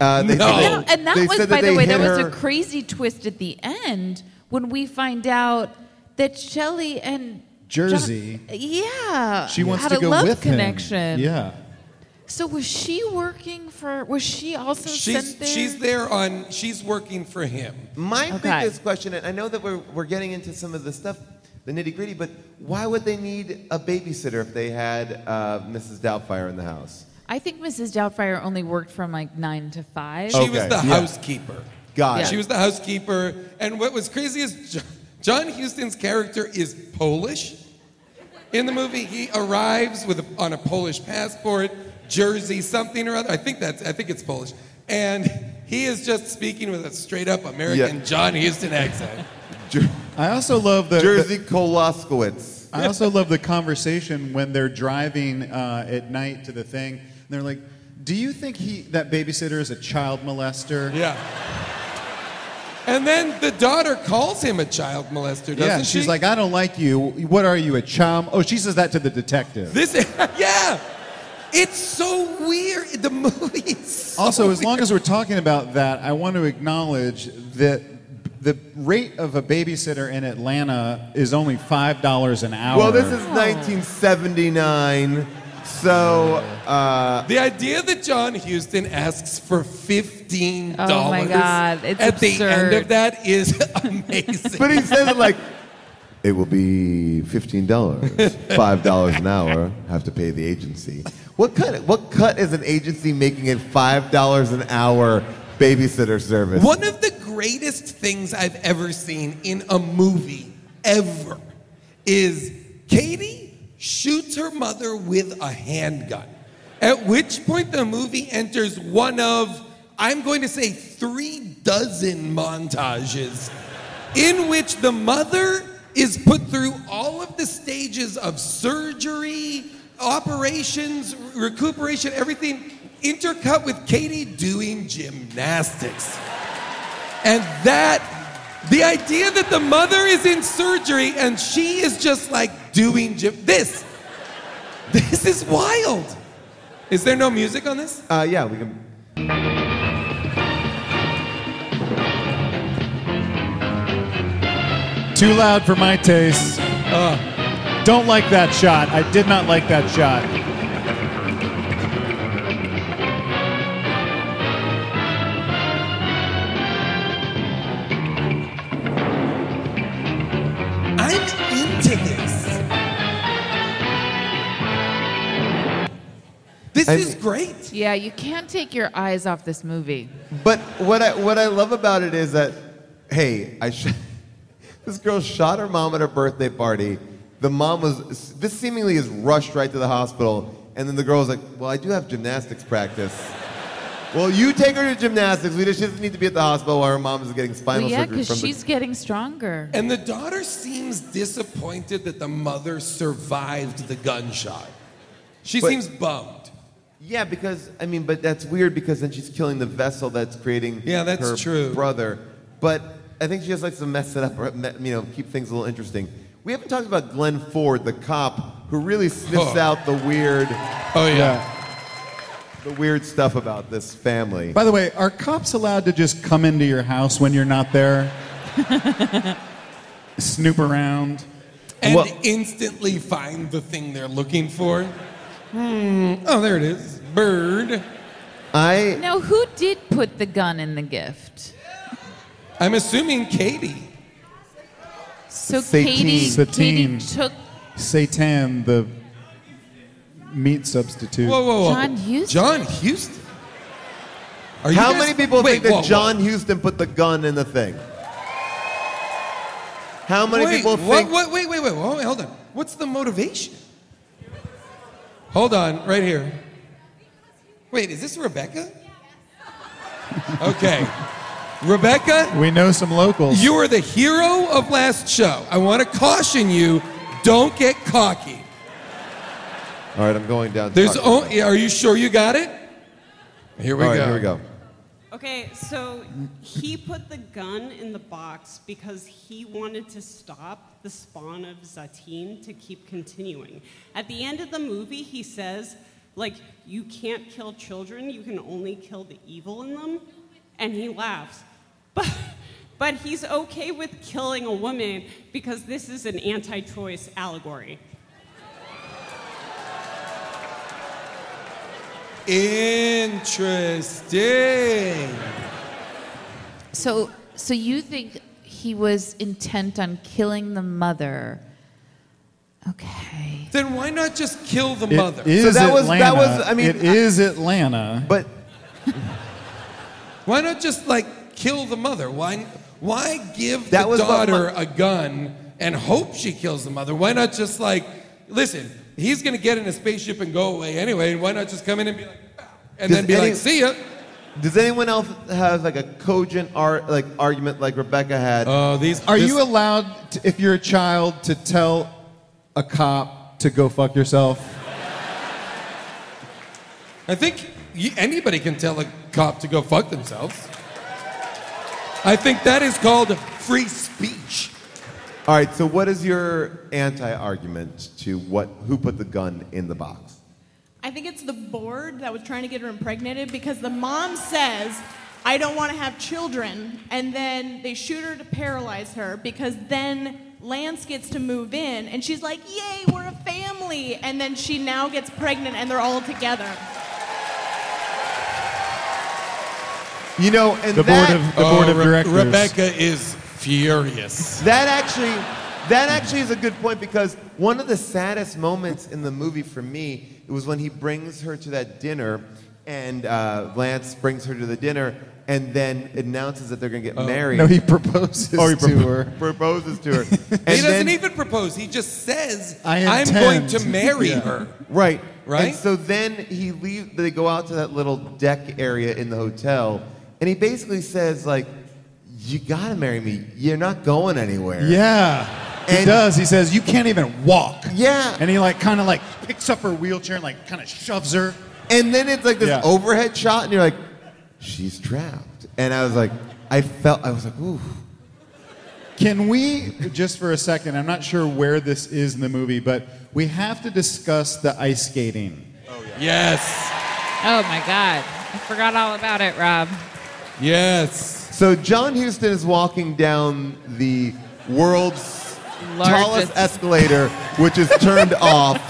uh, they, No. they- Yeah, and that they was, said by the they way, that was her- a crazy twist at the end when we find out that Shelley and Jersey. John- yeah, She wants had to a go love with connection. him. Yeah. So was she working for? Was she also She's sent there? she's there on she's working for him. My Okay. biggest question, and I know that we're, we're getting into some of the stuff, the nitty gritty, but why would they need a babysitter if they had uh, Mrs. Doubtfire in the house? I think Mrs. Doubtfire only worked from like nine to five. She was the yeah. housekeeper. Got it. She was the housekeeper. And what was crazy is John Huston's character is Polish. In the movie, he arrives with a, on a Polish passport, Jersey something or other. I think that's I think it's Polish. And he is just speaking with a straight up American Yeah. John Huston accent. I also love the, the- Jersey Koloskowitz. I also love the conversation when they're driving uh, at night to the thing. And they're like, "Do you think he that babysitter is a child molester?" Yeah. And then the daughter calls him a child molester, doesn't Yeah, she? she's like, "I don't like you. What are you, a child?" Oh, she says that to the detective. this [LAUGHS] yeah. It's so weird. The movie is so [LAUGHS] Also, as long as we're talking about that, I want to acknowledge that the rate of a babysitter in Atlanta is only five dollars an hour. Well, this is 1979, so uh, The idea that John Huston asks for fifteen dollars Oh my God, it's at the end of that is [LAUGHS] amazing. but he says it like it will be fifteen dollars, five dollars an hour. Have to pay the agency. What cut? What cut is an agency making it five dollars an hour babysitter service? One of the greatest things I've ever seen in a movie ever is Katie shoots her mother with a handgun. At which point the movie enters one of, I'm going to say, three dozen montages in which the mother is put through all of the stages of surgery, operations, recuperation, everything intercut with Katie doing gymnastics. And that, the idea that the mother is in surgery and she is just like doing gym, this, this is wild. Is there no music on this? Uh, yeah, we can. too loud for my taste. Don't like that shot. I did not like that shot. This. This This I is mean- great. Yeah, you can't take your eyes off this movie. But what I what I love about it is that, hey, I sh- [LAUGHS] this girl shot her mom at her birthday party. The mom was this seemingly is rushed right to the hospital, and then the girl's like, "Well, I do have gymnastics practice." [LAUGHS] well, you take her to gymnastics. We just she doesn't need to be at the hospital while her mom is getting spinal Well, yeah, surgery because from the- she's getting stronger. And the daughter seems disappointed that the mother survived the gunshot. She But- seems bummed. Yeah, because I mean, but that's weird because then she's killing the vessel that's creating Yeah, that's her true. brother. But I think she just likes to mess it up, or you know, keep things a little interesting. We haven't talked about Glenn Ford, the cop who really sniffs Oh. out the weird, Oh yeah. Yeah. the weird stuff about this family. By the way, are cops allowed to just come into your house when you're not there? [LAUGHS] Snoop around. And Well- instantly find the thing they're looking for. Hmm. Oh, there it is. Bird. I Now, who did put the gun in the gift? I'm assuming Katie. So Satine. Katie, Katie took seitan, the meat substitute. Whoa, whoa, whoa. John Huston? John Huston. Are you how guys- many people Wait, think that whoa, whoa. John Huston put the gun in the thing? How many wait, people what, think? what, wait, wait, wait, wait, hold on. What's the motivation? Hold on, right here. Wait, is this Rebecca? [LAUGHS] Okay. Rebecca, we know some locals. you are the hero of last show. I want to caution you don't get cocky. All right, I'm going down. There's Sorry. only, are you sure you got it? Here we All right, go. here we go. Okay, so he put the gun in the box because he wanted to stop the spawn of Zatine to keep continuing. At the end of the movie, he says, like, you can't kill children, you can only kill the evil in them. And he laughs. [LAUGHS] But, but he's okay with killing a woman because this is an anti choice allegory. Interesting. So, so you think he was intent on killing the mother? Okay. Then why not just kill the It mother? is that was- that was- I mean, it is Atlanta. But Why not just like kill the mother? Why why give That the was what daughter my- a gun and hope she kills the mother? Why not just like listen, he's gonna get in a spaceship and go away anyway, and why not just come in and be like and Does then be any- like, see ya. does anyone else have like a cogent art, like argument like Rebecca had? Oh, these Are this- you allowed, to, if you're a child, to tell a cop to go fuck yourself? I think anybody can tell a cop to go fuck themselves. I think that is called free speech. All right, so what is your anti-argument to what who put the gun in the box? I think it's the board that was trying to get her impregnated because the mom says, I don't want to have children. And then they shoot her to paralyze her because then Lance gets to move in and she's like, Yay, we're a family. And then she now gets pregnant and they're all together. You know, and The that, board of the board Oh, of directors. Rebecca is furious. that actually that actually is a good point because one of the saddest moments in the movie for me it was when he brings her to that dinner and uh, Lance brings her to the dinner and then announces that they're going to get married. No, he proposes oh, he to propo- her. proposes to her. [LAUGHS] and he doesn't then- even propose. He just says, I "I'm going to marry Yeah. her." Right. Right? And so then he leave. They go out to that little deck area in the hotel, and he basically says like, "You gotta marry me. You're not going anywhere." Yeah. He does. He says, You can't even walk. Yeah. And he like kind of like picks up her wheelchair and like kind of shoves her. And then it's like this Yeah. overhead shot, and you're like, "She's trapped." And I was like, I felt. I was like, "Ooh." Can we, just for a second, I'm not sure where this is in the movie, but we have to discuss the ice skating. Oh, yeah. Yes, Oh my God. I forgot all about it, Rob. yes. So John Huston is walking down the world's Largest- tallest escalator, which is turned [LAUGHS] off.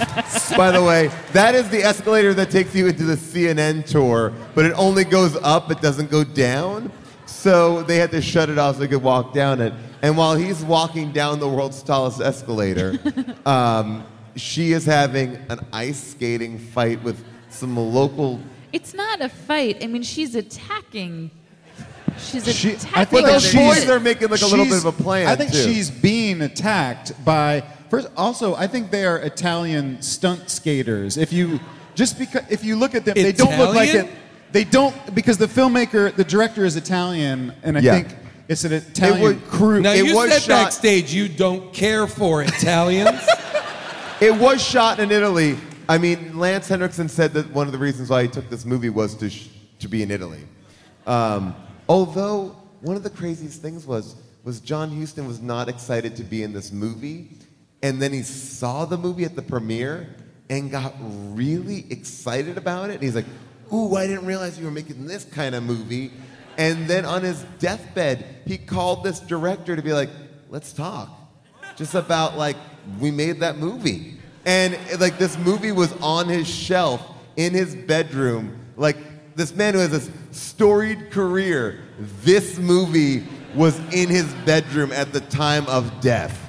By the way, that is the escalator that takes you into the CNN tour, but it only goes up, it doesn't go down. So they had to shut it off so they could walk down it. And while he's walking down the world's tallest escalator, [LAUGHS] um, she is having an ice skating fight with some local. It's not a fight. I mean, she's attacking. She's She- attacking. I think other those she's- boys are making like a little bit of a plan. I think too. she's being attacked by first. Also, I think they are Italian stunt skaters. If you just because if you look at them, they don't look like it. They don't because the filmmaker, the director is Italian, and I Yeah. think it's an Italian would- crew. Now It you was said shot- backstage you don't care for Italians. [LAUGHS] It was shot in Italy. I mean, Lance Henriksen said that one of the reasons why he took this movie was to sh- to be in Italy. Um, although one of the craziest things was was John Huston was not excited to be in this movie, and then he saw the movie at the premiere and got really excited about it. And he's like, "Ooh, I didn't realize you were making this kind of movie." And then on his deathbed, he called this director to be like, "Let's talk." just about like we made that movie and like this movie was on his shelf in his bedroom like this man who has this storied career this movie was in his bedroom at the time of death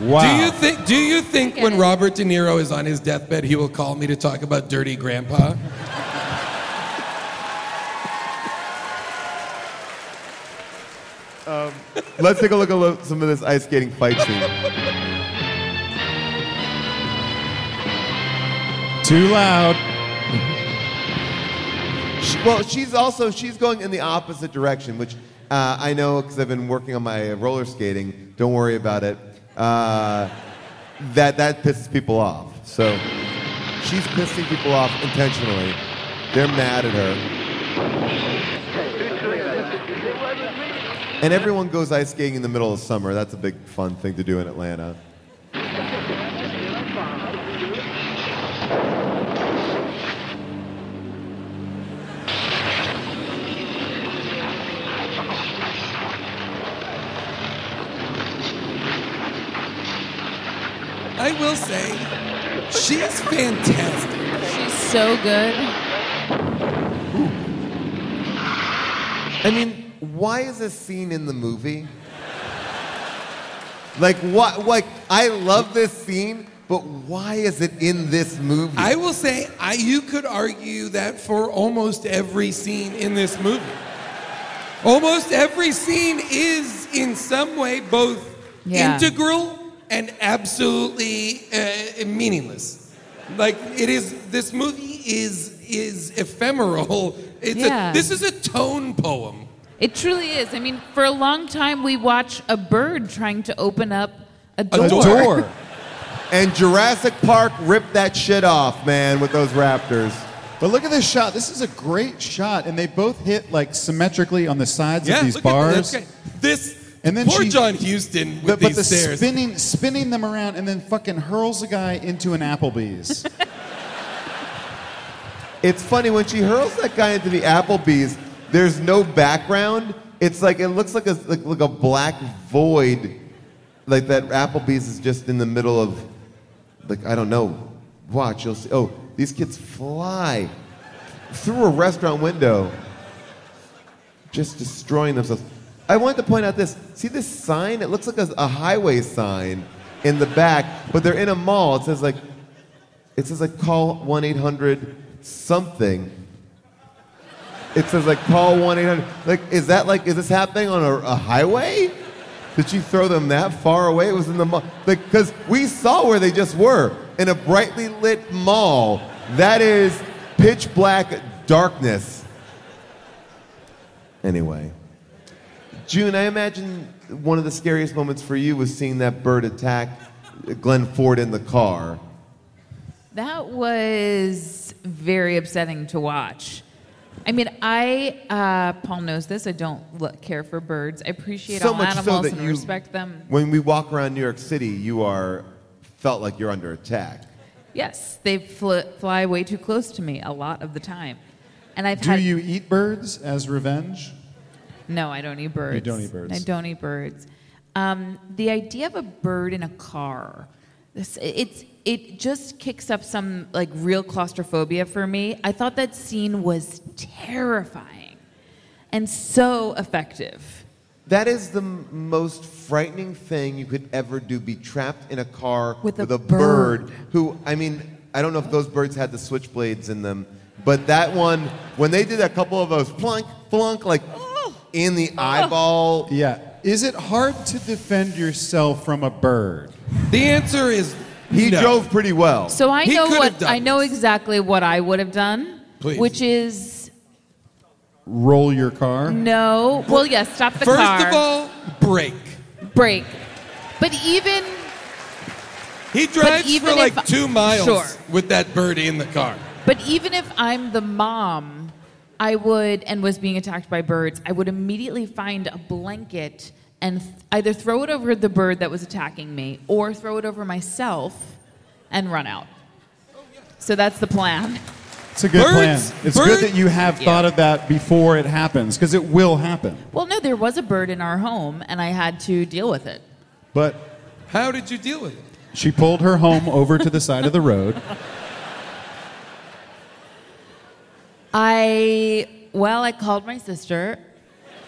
wow. Do you think? Do you think when. Robert De Niro is on his deathbed, he will call me to talk about Dirty Grandpa? [LAUGHS] Um, let's take a look at lo- some of this ice skating fight scene Too loud. Well she's also she's going in the opposite direction which uh, i know because i've been working on my roller skating. Don't worry about it. Uh, that that pisses people off. So she's pissing people off intentionally. They're mad at her. And everyone goes ice skating in the middle of summer. That's a big fun thing to do in Atlanta. I will say, she's fantastic. She's so good. I mean, why is this scene in the movie? Like what? Like I love this scene, but why is it in this movie? I will say, I you could argue that for almost every scene in this movie. Almost every scene is in some way both Yeah. integral and absolutely uh, meaningless. Like it is. This movie is is ephemeral. [LAUGHS] It's Yeah. a, this is a tone poem. It truly is. I mean, for a long time, we watch a bird trying to open up a door. A door. Door. and Jurassic Park ripped that shit off, man, with those raptors. But look at this shot. This is a great shot, and they both hit like symmetrically on the sides Yeah, of these look at bars. this. This And then poor she- John Huston with But, but the stairs. spinning, spinning them around, and then fucking hurls a guy into an Applebee's. [LAUGHS] It's funny when she hurls that guy into the Applebee's. There's no background. It's like it looks like a like, like a black void, like that Applebee's is just in the middle of, like I don't know. Watch, you'll see. Oh, these kids fly through a restaurant window, just destroying themselves. I wanted to point out this. See this sign? It looks like a, a highway sign in the back, but they're in a mall. It says like it says like call 1 800 something. It says like call 1 800. Like, is that like, is this happening on a, a highway? Did she throw them that far away? It was in the mall. Like, because we saw where they just were in a brightly lit mall. That is pitch black darkness. Anyway. June, I imagine one of the scariest moments for you was seeing that bird attack Glenn Ford in the car. That was very upsetting to watch. I mean, I, uh, Paul knows this, I don't look, care for birds. I appreciate so all much animals so that and you, respect them. When we walk around New York City, you are felt like you're under attack. Yes, they fl- fly way too close to me a lot of the time. And I've Do had. you eat birds as revenge? No, I don't eat birds. don't eat birds. I don't eat birds. Um, the idea of a bird in a car, this, it's it just kicks up some like real claustrophobia for me. I thought that scene was terrifying and so effective. That is the m- most frightening thing you could ever do be trapped in a car With a bird. bird. who, I mean, I don't know if those birds had the switchblades in them, but that one, when they did a couple of those plunk, plunk, like in the oh. eyeball. Yeah. Is it hard to defend yourself from a bird? The answer is He no. drove pretty well. So I He know could have what done I know exactly what I would have done, Please. which is Roll your car? no. Well, yes, stop the First car, of all, break. break. But even He drives even for like if- two miles Sure. with that birdie in the car. But even if I'm the mom, I would, and was being attacked by birds, I would immediately find a blanket and th- either throw it over the bird that was attacking me or throw it over myself and run out. So that's the plan. It's a good Birds- plan. It's bird- good that you have Yeah. thought of that before it happens, because it will happen. Well, no, there was a bird in our home and I had to deal with it. But How did you deal with it? she pulled her home over to the side of the road. I, well, I called my sister.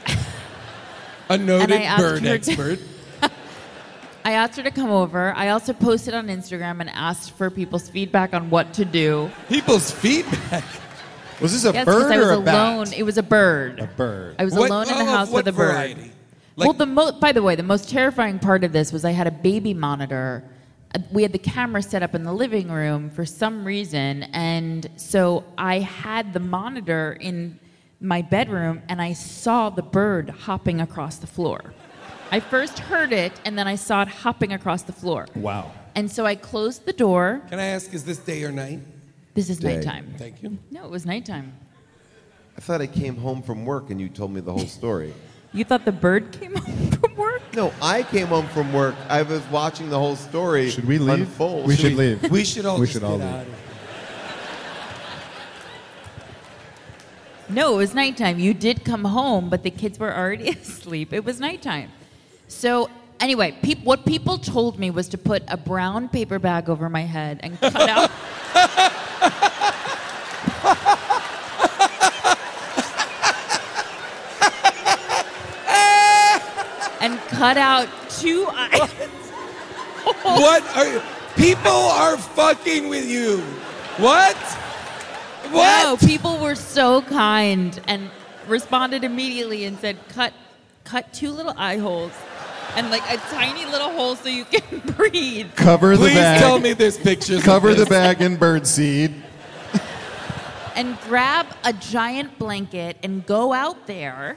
[LAUGHS] A noted And I asked bird to- expert. [LAUGHS] I asked her to come over. I also posted on Instagram and asked for people's feedback on what to do. People's feedback. [LAUGHS] Was this a Yes, bird I was or a alone. bat? it was a bird. A bird. I was What- alone in the house with a bird. variety? well, the mo- by the way, the most terrifying part of this was I had a baby monitor. Uh, We had the camera set up in the living room for some reason, and so I had the monitor in my bedroom, and I saw the bird hopping across the floor. I first heard it, and then I saw it hopping across the floor. Wow. And so I closed the door. Can I ask, is this day or night? This is Day. nighttime. Thank you. No, it was nighttime. I thought I came home from work and you told me the whole story. You thought the bird came home from work? No, I came home from work. I was watching the whole story Should we leave? unfold. We should leave. We should all We just should get all out leave. of here. No, it was nighttime. You did come home, but the kids were already [LAUGHS] asleep. It was nighttime. So, anyway, peop- what people told me was to put a brown paper bag over my head and cut out. [LAUGHS] and cut out two [LAUGHS] eyes. What are you? People are fucking with you. What? What? No, people were so kind and responded immediately and said, "Cut, cut two little eye holes, and like a tiny little hole so you can [LAUGHS] breathe." Cover the Please bag. tell me there's pictures. of Cover the bag in bird seed. And grab a giant blanket and go out there,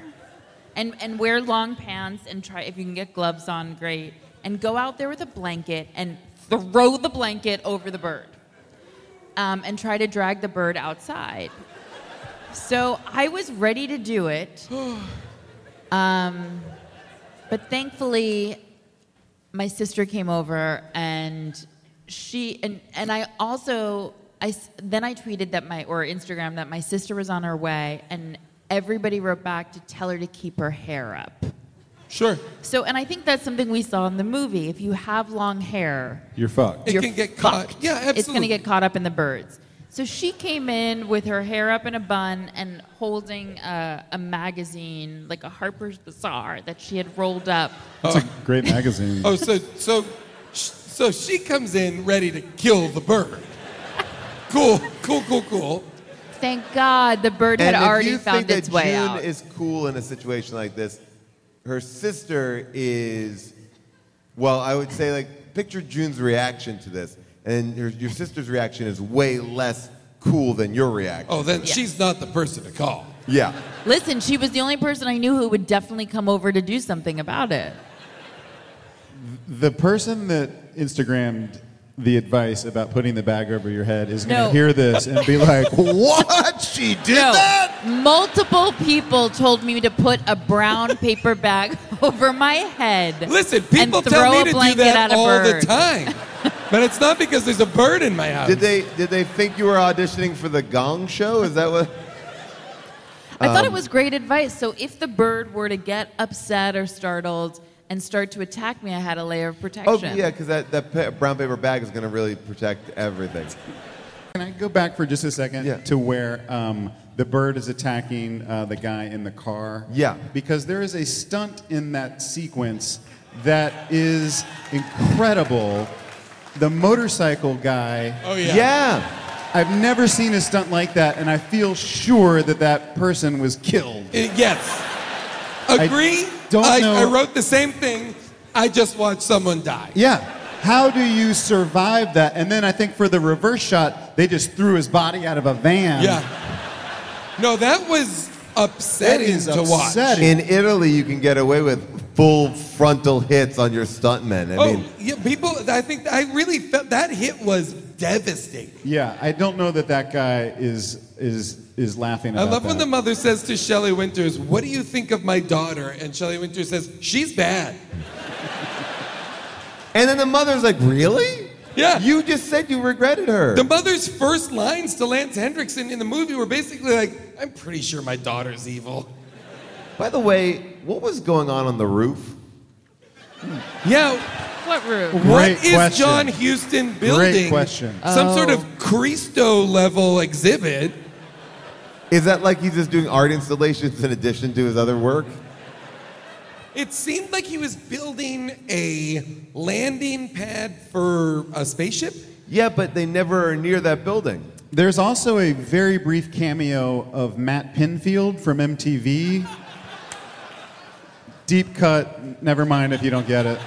and and wear long pants and try if you can get gloves on, great. And go out there with a blanket and throw the blanket over the bird, um, and try to drag the bird outside. So I was ready to do it. [SIGHS] Um, but thankfully, my sister came over and she and and I also I then I tweeted that my or Instagram that my sister was on her way and everybody wrote back to tell her to keep her hair up. Sure. So and I think that's something we saw in the movie. If you have long hair, You're fucked. It you're can get caught. fucked. Yeah, It's going to get caught up in the birds. So she came in with her hair up in a bun and holding a, a magazine, like a Harper's Bazaar, that she had rolled up. Oh. It's a great magazine. Oh, so so so she comes in ready to kill the bird. Cool, cool, cool, cool. Thank God the bird had and if already you found think its that way June out. is cool in a situation like this, her sister is, well, I would say like picture June's reaction to this, and your, your sister's reaction is way less cool than your reaction. Oh, then Yes. she's not the person to call. Yeah. Listen, she was the only person I knew who would definitely come over to do something about it. The person that Instagrammed the advice about putting the bag over your head is going to No. hear this and be like, [LAUGHS] "What? She did no, that?" multiple people told me to put a brown paper bag [LAUGHS] over my head. Listen, and people throw tell me a to do blanket that at a all bird. the time. [LAUGHS] but it's not because there's a bird in my house. Did they did they think you were auditioning for the Gong Show? Is that what? I Um, thought it was great advice. So if the bird were to get upset or startled and start to attack me, I had a layer of protection. Oh yeah, because that, that pa- brown paper bag is going to really protect everything. Can I go back for just a second Yeah. to where um, the bird is attacking uh, the guy in the car? Yeah. Because there is a stunt in that sequence that is incredible. the motorcycle guy. Oh yeah. Yeah. I've never seen a stunt like that, and I feel sure that that person was killed. Uh, yes. Agree. Don't I, know- I wrote the same thing. I just watched someone die. Yeah. How do you survive that? And then I think for the reverse shot, they just threw his body out of a van. Yeah. No, that was upsetting It is to watch. upsetting. In Italy, you can get away with full frontal hits on your stuntmen. I oh, mean, yeah, people. I think I really felt that hit was devastating. Yeah, I don't know that that guy is is is laughing I about love when the mother says to Shelley Winters, "What do you think of my daughter?" And Shelley Winters says, "She's bad." and then the mother's like, "Really? Yeah. You just said you regretted her." The mother's first lines to Lance Henriksen in the movie were basically like, "I'm pretty sure my daughter's evil." By the way, what was going on on the roof? Yeah. What room? What Great is question. John Huston building? question. Some sort Oh. of Christo level exhibit. Is that like he's just doing art installations in addition to his other work? It seemed like he was building a landing pad for a spaceship. Yeah, but they never are near that building. There's also a very brief cameo of Matt Pinfield from MTV. [LAUGHS] Deep cut. Never mind if you don't get it.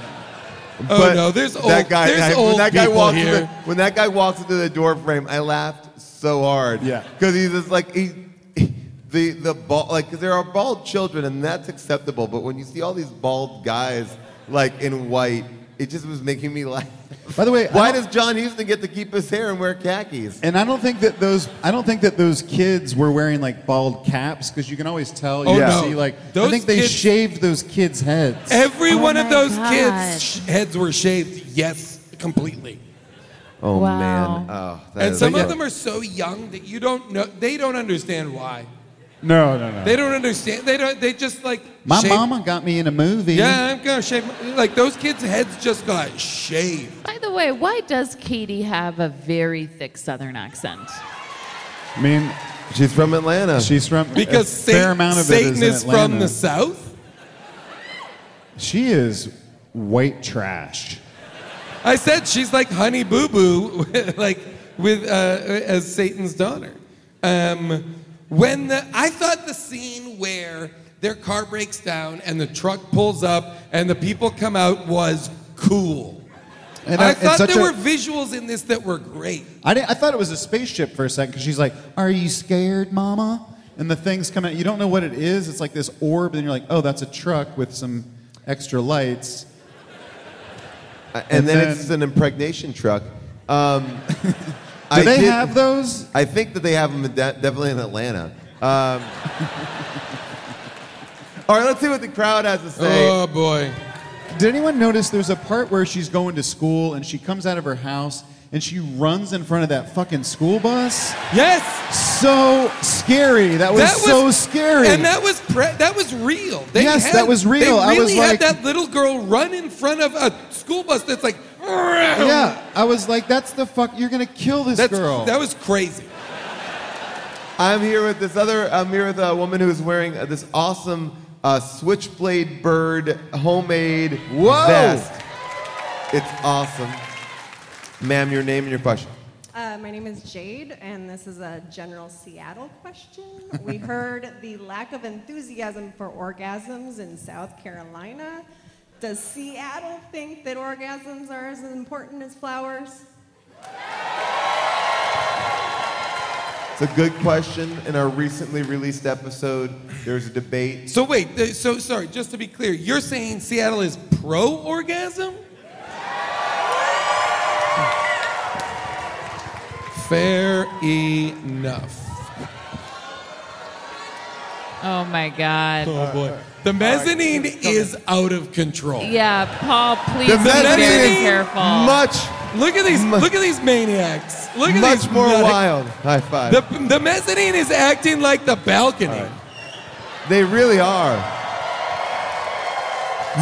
Oh no, there's old, that guy. there's I- old when that guy here. Into, when that guy walks into the door frame, I laughed so hard. Yeah. because he's just like he, the the bald like there are bald children and that's acceptable, but when you see all these bald guys like in white, it just was making me laugh. By the way, why does John Huston get to keep his hair and wear khakis? And I don't think that those I don't think that those kids were wearing like bald caps because you can always tell. You Oh, can no. see like Those I think they kids- shaved those kids' heads. Every Oh one of those God. kids' sh- heads were shaved. Yes, completely. Oh Wow. man, oh, that And is- some but of yeah. them are so young that you don't know. They don't understand why. No, no, no. They don't understand. They don't. They just like. My shave- mama got me in a movie. Yeah, I'm gonna shave. my- Like those kids' heads just got shaved. By the way, why does Katie have a very thick Southern accent? I mean, she's from Atlanta. she's from Because a fair Sa- amount of Satan it is, is, in from Atlanta. the south. She is white trash. I said she's like Honey Boo Boo, [LAUGHS] like with uh, as Satan's daughter. Um, when the I thought the scene where their car breaks down and the truck pulls up and the people come out was cool. And I, I- thought there a- were visuals in this that were great. I, I thought it was a spaceship for a second because she's like, "Are you scared, Mama?" And the things come out. You don't know what it is. It's like this orb, and you're like, "Oh, that's a truck with some extra lights." and, and then, then- it's an impregnation truck. Um, Do [LAUGHS] I they did- have those? I think that they have them in de- definitely in Atlanta. Um, [LAUGHS] all right, let's see what the crowd has to say. Oh boy. Did anyone notice there's a part where she's going to school and she comes out of her house and she runs in front of that fucking school bus? Yes. So scary. That was, That was so scary. And that was pre- that was real. They Yes, had- that was real. They I really was had like- that little girl run in front of a school bus that's like. Yeah, I was like, "That's the fuck. You're gonna kill this That's, girl." That was crazy. I'm here with this other. I'm here with a woman who's wearing uh, this awesome uh, switchblade bird homemade Whoa! vest. It's awesome, ma'am. Your name and your question. Uh, my name is Jade, and this is a general Seattle question. We heard the lack of enthusiasm for orgasms in South Carolina. Does Seattle think that orgasms are as important as flowers? It's a good question. In our recently released episode, there's a debate. So wait. th- So sorry. Just to be clear, you're saying Seattle is pro orgasm? Fair enough. Oh my God. Oh boy. The mezzanine is out of control. Yeah, Paul, please The be very careful. much, Look at these. Look at these maniacs. Look at these. much these more nut- wild. High five. The, the mezzanine is acting like the balcony. They really are.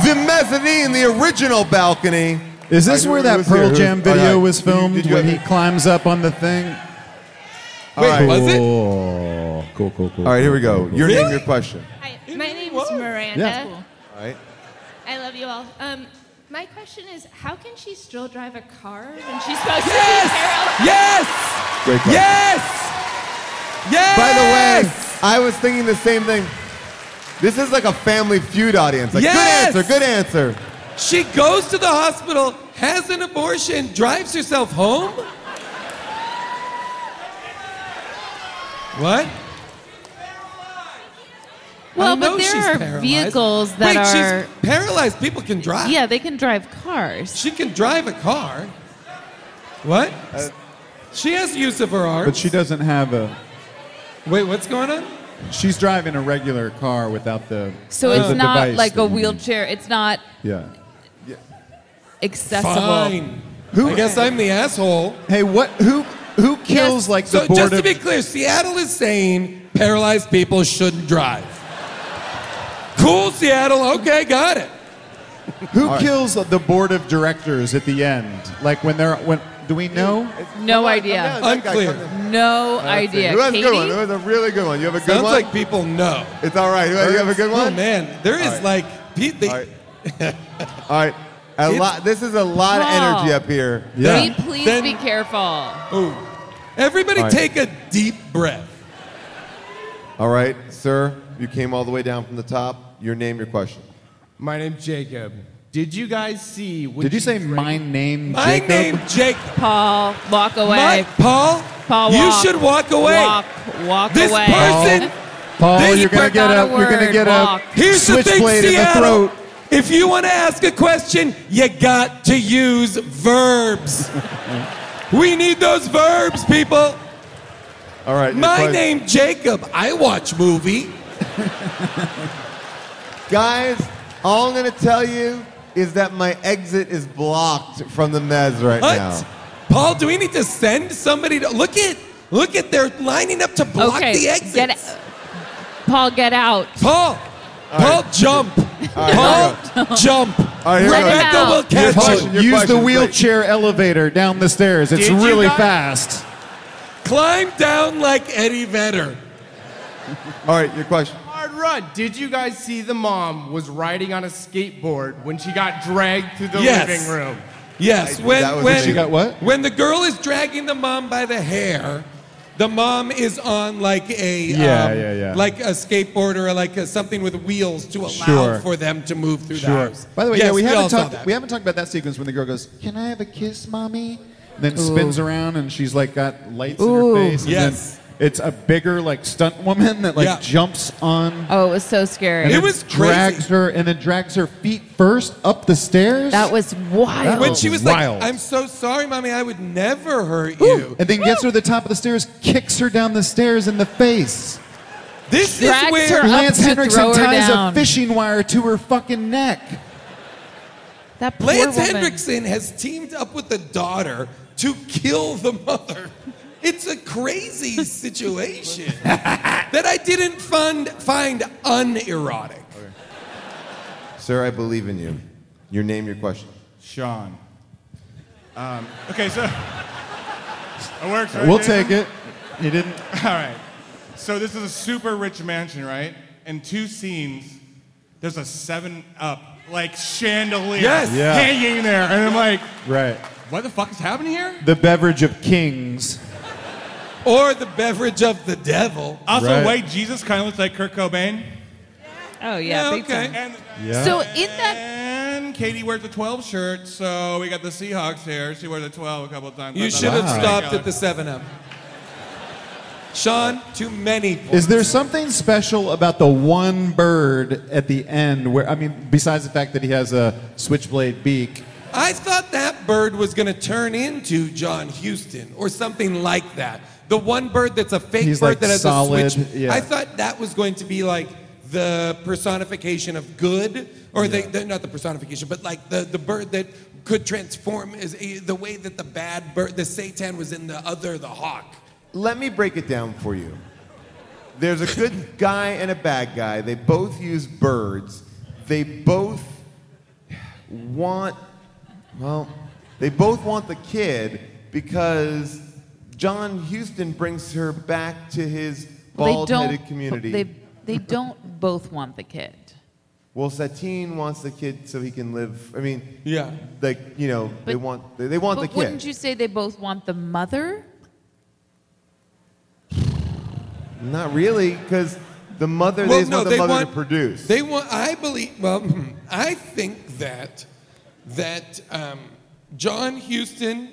The mezzanine, the original balcony. Is this I- where that was here? Pearl Jam all video right. was Did you- filmed did you when have- he climbs up on the thing? All right. was it? Oh. Cool, cool, cool. All right, here we go. Your Really? name, your question. Hi, my name's Miranda. Yeah. All right. I love you all. Um, My question is, how can she still drive a car when she's supposed Yes! to be paralyzed? Yes! Great question. Yes! Yes! By the way, I was thinking the same thing. This is like a family feud audience. Like, Yes! good answer, good answer. She goes to the hospital, has an abortion, drives herself home? What? Well, but there are paralyzed. vehicles that Wait, are. she's paralyzed. People can drive. Yeah, they can drive cars. She can drive a car. What? Uh, she has use of her arms. But she doesn't have a. Wait, what's going on? She's driving a regular car without the. So the it's not device like a wheelchair. It's not Yeah. accessible. Fine. I guess I'm the asshole. Hey, what? Who? Who kills like the So board just to of? be clear, Seattle is saying paralyzed people shouldn't drive. Cool, Seattle. Okay, got it. who kills the board of directors at the end? Like when they're when? Do we know? No idea. Unclear. No idea. Who has a good one? Who has a really good one? You have a good Sounds one? like people know. it's all right. You have a good Oh one? man, there is All right. like pe- they, All right. All right. A It's- lot, this is a lot of energy up here. Be- please Then- be careful. Ooh. Everybody All right. take a deep breath. All right, sir, you came all the way down from the top. Your name, your question. My name's Jacob. Did you guys see? when Did you she say drank- my name? Jacob? My Jacob? name Jake. Paul, walk away. My, Paul, Paul, you walk. should walk away. Walk, walk This away. person. Paul, This you're gonna get not a, a you're gonna word. get Walk. a Here's the thing, switchblade in the Seattle. throat. If you want to ask a question, you got to use verbs. we need those verbs, people. All right. your My question. name Jacob. I watch movie. Guys, all I'm going to tell you is that my exit is blocked from the mez right What? now. Paul, do we need to send somebody to look at look at they're lining up to block okay, the exits. get Paul, get out. Paul, Paul, jump. right, Paul, jump. All right, here we Let go. him Rebecca will catch question, you. your Use question the is wheelchair elevator down the stairs. It's Did really guys- fast. Climb down like Eddie Vedder. All right, your question. Hard run. Did you guys see the mom was riding on a skateboard when she got dragged to the Yes. living room? Yes, I- when that was when amazing. She got what? When the girl is dragging the mom by the hair, the mom is on like a Yeah, um, yeah, yeah. like a skateboard or like a, something with wheels to allow Sure. for them to move through the Sure. house. By the way, yes, yeah, we, all haven't saw talked. that. We haven't talked about that sequence when the girl goes, "Can I have a kiss, mommy?" And then spins around and she's like got lights in Ooh. her face. And Yes. Then it's a bigger like stunt woman that like Yeah. jumps on. Oh, it was so scary. and It then was drags crazy. her and then drags her feet first up the stairs. that was wild. when she was wild. like, "I'm so sorry, mommy. I would never hurt you." and then gets her to the top of the stairs, kicks her down the stairs in the face. This Drags is where her up Lance to Henriksen throw her ties down. a fishing wire to her fucking neck. that poor Lance woman. Henriksen has teamed up with the daughter to kill the mother. It's a crazy situation that I didn't fund, find unerotic. Sir, I believe in you. Your name, your question. Sean. Um, okay, so it works. Right, We'll Jason? take it. He didn't. All right. So this is a super rich mansion, right? In two scenes, there's a seven up like chandelier Yes. Yeah. hanging there, and I'm like, Right. what the fuck is happening here? The beverage of kings. Or the beverage of the devil. Also, Right. white Jesus kind of looks like Kurt Cobain. Oh yeah, Yeah, big okay. time. And, Yeah. So in that and Katie wears a 12 shirt, so we got the Seahawks here. She wears a 12 a couple of times. You should have not- stopped at the 7 Up. Sean, too many points. Is there something special about the one bird at the end where I mean besides the fact that he has a switchblade beak? I thought that bird was going to turn into John Huston or something like that. The one bird that's a fake He's bird like that has solid, a switch. yeah. I thought that was going to be like the personification of good, or the, the not the personification, but like the, the bird that could transform is a, the way that the bad bird, the Satan was in the other, the hawk. Let me break it down for you. There's a good guy and a bad guy. They both use birds. They both want, well, they both want the kid because John Huston brings her back to his bald-headed community. They they don't both want the kid. Well, Satine wants the kid so he can live. I mean, Yeah. like you know, they want they, they want but the wouldn't you say they both want the mother? Not really, because the mother Well, they just no, want the they mother want- to produce. They want. I believe. Well, [LAUGHS] I think that that um, John Huston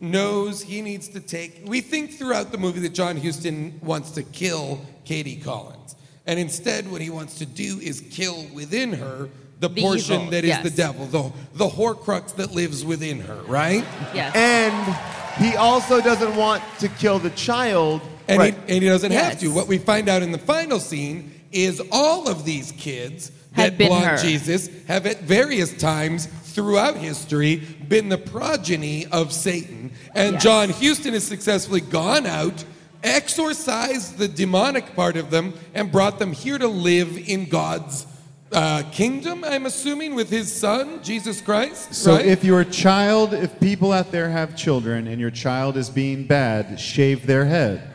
knows he needs to take. We think throughout the movie that John Huston wants to kill Katie Collins, and instead, what he wants to do is kill within her the, The portion evil, that is yes. the devil, the the Horcrux that lives within her. Right? Yes. and he also doesn't want to kill the child. And, right. he, and he doesn't have to. What we find out in the final scene is all of these kids Had that been belong her. Jesus have at various times throughout history been the progeny of Satan. And Yes. John Huston has successfully gone out, exorcised the demonic part of them, and brought them here to live in God's uh, kingdom, I'm assuming, with his son, Jesus Christ. So right? if your child, if people out there have children and your child is being bad, shave their head.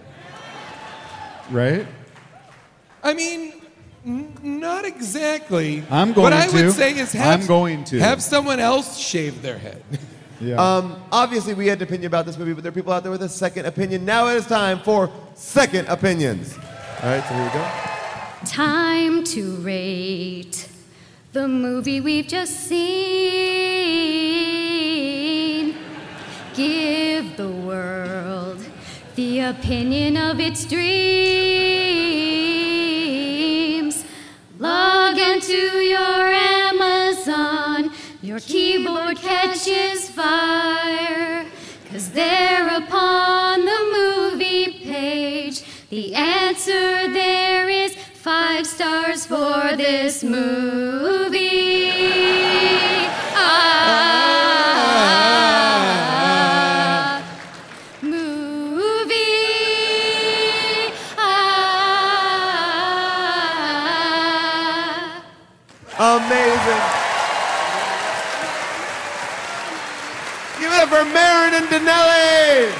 Right? I mean, n- not exactly. I'm going What I would say is have, I'm going to. have someone else shave their head. [LAUGHS] Yeah. Um, obviously, we had an opinion about this movie, but there are people out there with a second opinion. Now it is time for second opinions. All right, so here we go. Time to rate the movie we've just seen. Give the world the opinion of its dreams. Log into your Amazon, your keyboard catches fire. Cause there upon the movie page, the answer there is five stars for this movie. Ah, Amazing. Give it up for Marin and Danelli.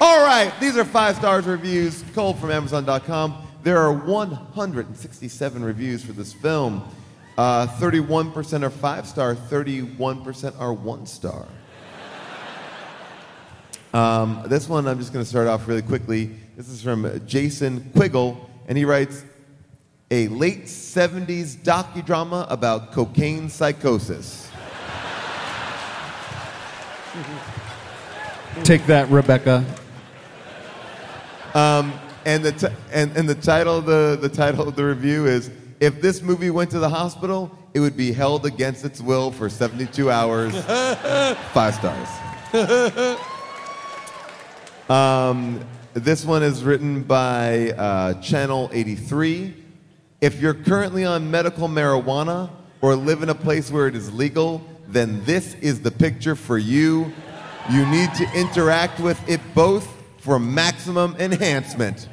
All right, these are five stars reviews, cold from Amazon.com. There are 167 reviews for this film. Uh, 31% are five star, 31% are one star. Um, this one, I'm just going to start off really quickly. This is from Jason Quiggle, and he writes A late 70s docudrama about cocaine psychosis. Take that, Rebecca. Um, and, the t- and, and the, title of the, the title of the review is If this movie went to the hospital, it would be held against its will for 72 hours. [LAUGHS] Five stars. [LAUGHS] Um, this one is written by uh, Channel 83. If you're currently on medical marijuana or live in a place where it is legal, then this is the picture for you. You need to interact with it both for maximum enhancement.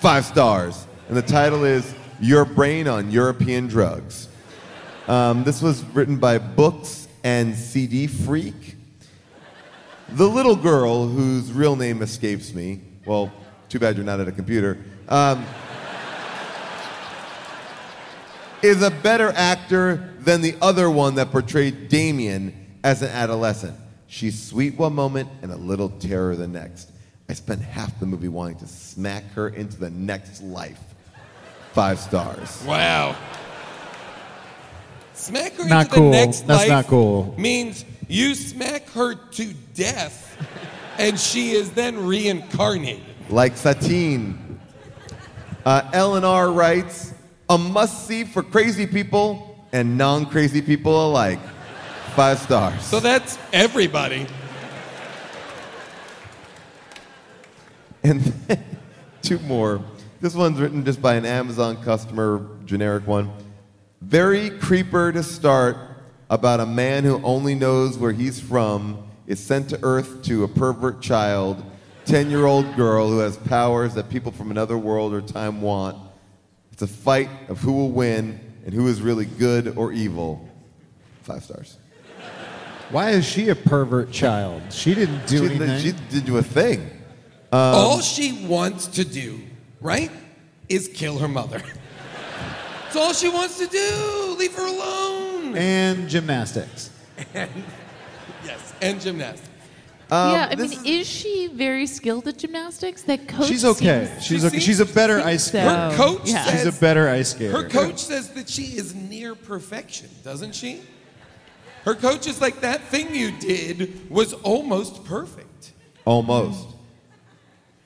Five stars. And the title is Your Brain on European Drugs. Um, this was written by Books and CD Freak. The little girl, whose real name escapes me, well, too bad you're not at a computer, um, is a better actor than the other one that portrayed Damien as an adolescent. She's sweet one moment and a little terror the next. I spent half the movie wanting to smack her into the next life. Five stars. Wow. Smack her Not into cool. the next That's life not cool. means you smack her to death, and she is then reincarnated. like Satine. Uh, LNR writes, a must see for crazy people and non crazy people alike. Five stars. So that's everybody. And then [LAUGHS] two more. This one's written just by an Amazon customer, generic one. Very creeper to start about a man who only knows where he's from is sent to Earth to a pervert child, 10 year old girl who has powers that people from another world or time want. It's a fight of who will win and who is really good or evil. Five stars. Why is she a pervert child? She didn't do she, anything. She did do a thing. Um, All she wants to do, right, is kill her mother. [LAUGHS] That's all she wants to do. Leave her alone. And gymnastics. And, [LAUGHS] yes, and gymnastics. Um, yeah, I mean, is, she very skilled at gymnastics? That coach. She's okay. seems- She's okay. She's a better ice skater. so. Her coach Yeah. She's a better ice skater. Her coach says that she is near perfection, doesn't she? Her coach is like that thing you did was almost perfect. Almost.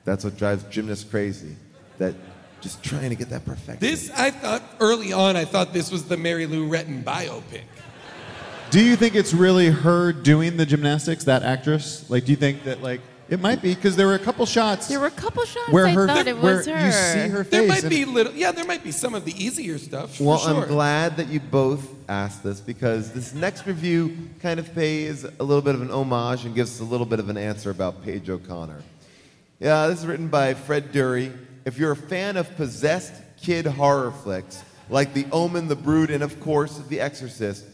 That's what drives gymnasts crazy. That just trying to get that perfection. This I thought early on. I thought this was the Mary Lou Retton biopic. Do you think it's really her doing the gymnastics, that actress? Like, do you think that like it might be because there were a couple shots There were a couple shots where I her thought it where was you her. see her face. There might be little. Yeah, there might be some of the easier stuff. Well, sure. I'm glad that you both asked this because this next review kind of pays a little bit of an homage and gives us a little bit of an answer about Paige O'Connor. Yeah, this is written by Fred Dury. If you're a fan of possessed kid horror flicks like The Omen, The Brood, and of course The Exorcist,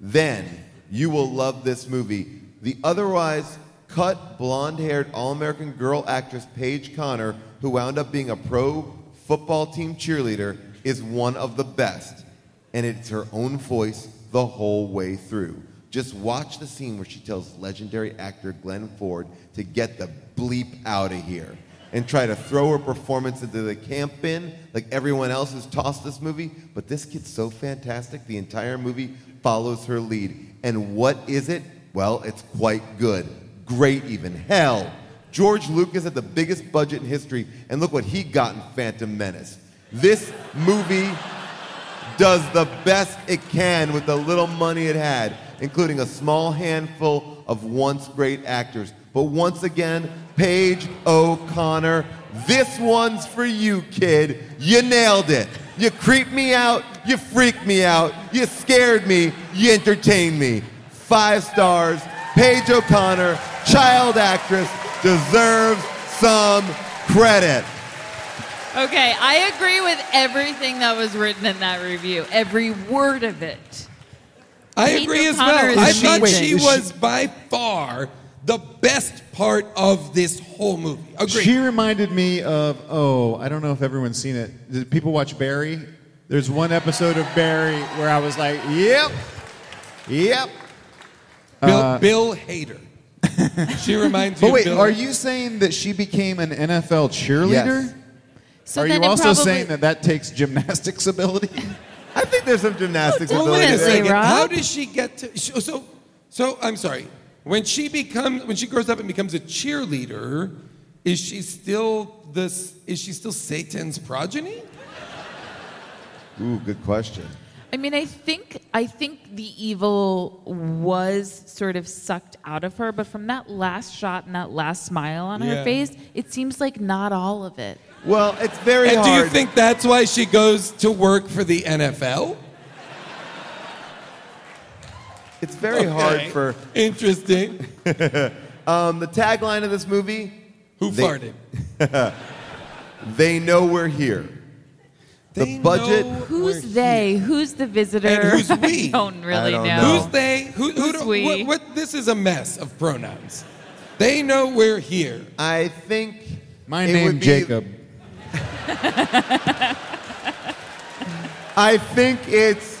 then you will love this movie. The otherwise cut, blonde haired, all American girl actress Paige Conner, who wound up being a pro football team cheerleader, is one of the best. And it's her own voice the whole way through. Just watch the scene where she tells legendary actor Glenn Ford to get the bleep out of here and try to throw her performance into the camp bin like everyone else has tossed this movie. But this kid's so fantastic, the entire movie follows her lead. And what is it? Well, it's quite good. Great, even. Hell, George Lucas had the biggest budget in history, and look what he got in Phantom Menace. This movie does the best it can with the little money it had, including a small handful of once great actors. But once again, Paige O'Connor, this one's for you, kid. You nailed it. You creeped me out, you freaked me out, you scared me, you entertained me. Five stars. Paige O'Connor, child actress, deserves some credit. Okay, I agree with everything that was written in that review. Every word of it. I Paige agree as well. I amazing. thought she she- was by far the best part of this whole movie. Agree. She reminded me of oh, I don't know if everyone's seen it. Did people watch Barry? There's one episode of Barry where I was like, yep, yep. Bill, Uh, Bill Hader. [LAUGHS] she reminds you. But wait, of Bill are Hader. you saying that she became an NFL cheerleader? Yes. So are you also probably- saying that that takes gymnastics ability? [LAUGHS] I think there's some gymnastics Oh, ability Wait a second. Rob? How does she get to? So, so, so I'm sorry. When she becomes, when she grows up and becomes a cheerleader, is she still this? Is she still Satan's progeny? Ooh, good question. I mean, I think I think the evil was sort of sucked out of her, but from that last shot and that last smile on Yeah. her face, it seems like not all of it. Well, it's very And do you think that's why she goes to work for the NFL? It's very hard Okay. for Interesting. [LAUGHS] um, the tagline of this movie? Who They- farted? [LAUGHS] They know we're here. The They budget. know Who's we're they? Who's the visitor? And who's [LAUGHS] we? I don't really I don't know. know. Who's they? Who, who Who's do, we? What, what, this is a mess of pronouns. They know we're here. I think My it name would be- Jacob. I think it's.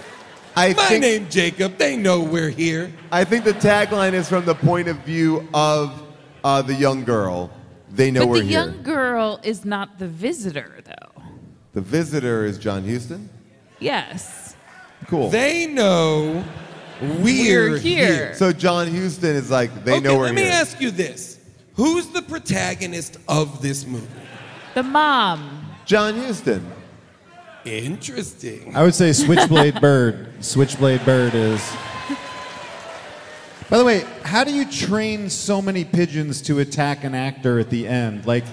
I My think, name Jacob. They know we're here. I think the tagline is from the point of view of uh, the young girl. They know but we're the here. The young girl is not the visitor, though. The visitor is John Huston. Yes. Cool. They know we're, We're here. so John Huston is like they okay, know we're here. let me ask you this: Who's the protagonist of this movie? The mom. John Huston. Interesting. I would say Switchblade [LAUGHS] Bird. Switchblade Bird is. By the way, how do you train so many pigeons to attack an actor at the end? Like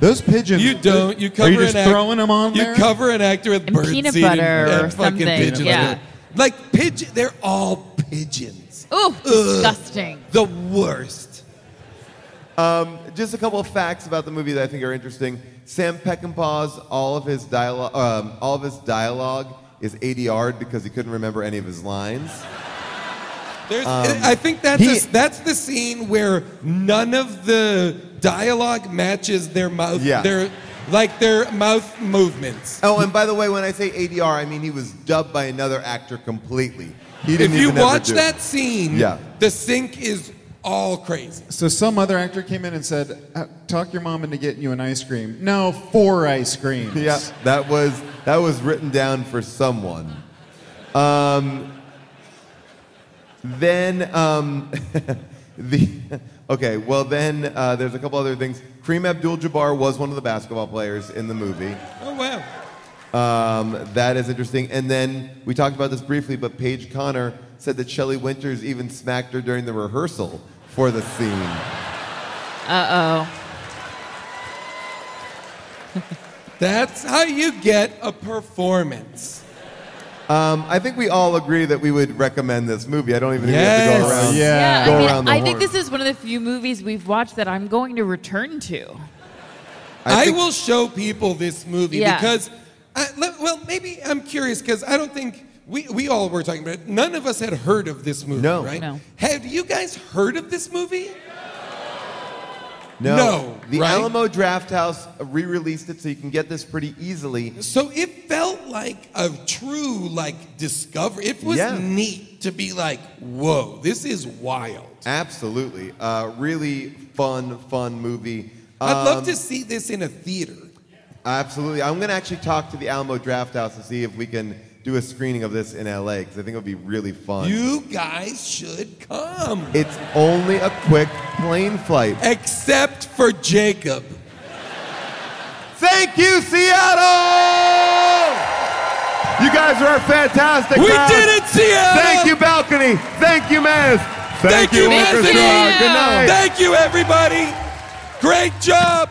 those pigeons. You don't. You cover Are you just an act- throwing them on You there? cover an actor with And bird peanut seed butter and, or and fucking something, pigeons. yeah. Like pigeon. They're all pigeons. Oh, disgusting. The worst. Um, just a couple of facts about the movie that I think are interesting. Sam Peckinpah's all of his dialogue, um, all of his dialogue is ADR'd because he couldn't remember any of his lines. There's, Um, I think that's he- a- that's the scene where none of the dialogue matches their mouth. Yeah. Their like their mouth movements. Oh, and by the way, when I say ADR, I mean he was dubbed by another actor completely. He If didn't you even ever watch it. that scene, Yeah. the sync is all crazy. So some other actor came in and said, "Uh, "Talk your mom into getting you an ice cream." No, four ice creams. Yeah, that was that was written down for someone. Um, then um, [LAUGHS] the okay, well then uh, there's a couple other things. Kareem Abdul-Jabbar was one of the basketball players in the movie. Oh wow. Um, that is interesting. And then we talked about this briefly, but Paige Conner said that Shelley Winters even smacked her during the rehearsal for the scene. Uh oh. [LAUGHS] That's how you get a performance. Um, I think we all agree that we would recommend this movie. I don't even think we have to go Yes. around. Yeah, go I, mean, around the I think this is one of the few movies we've watched that I'm going to return to. I I, will show people this movie Yeah. because, I, le- well, maybe I'm curious because I don't think we, we all were talking about it. None of us had heard of this movie, No. right? No. Have you guys heard of this movie? No, No, the right? Alamo Drafthouse re-released it, so you can get this pretty easily. So it felt like a true like discovery. It was Yeah. neat to be like, whoa, this is wild. Absolutely, uh, really fun, fun movie. I'd love Um, to see this in a theater. Absolutely, I'm going to actually talk to the Alamo Drafthouse and see if we can do a screening of this in LA because I think it would be really fun. You guys should come. It's only a quick plane flight. Except for Jacob. Thank you, Seattle! You guys are fantastic. We crowd. did it, Seattle! Thank you, Balcony. Thank you, Maz. Thank, you, Anthony. Orchestra. Good night. Thank you, everybody. Great job.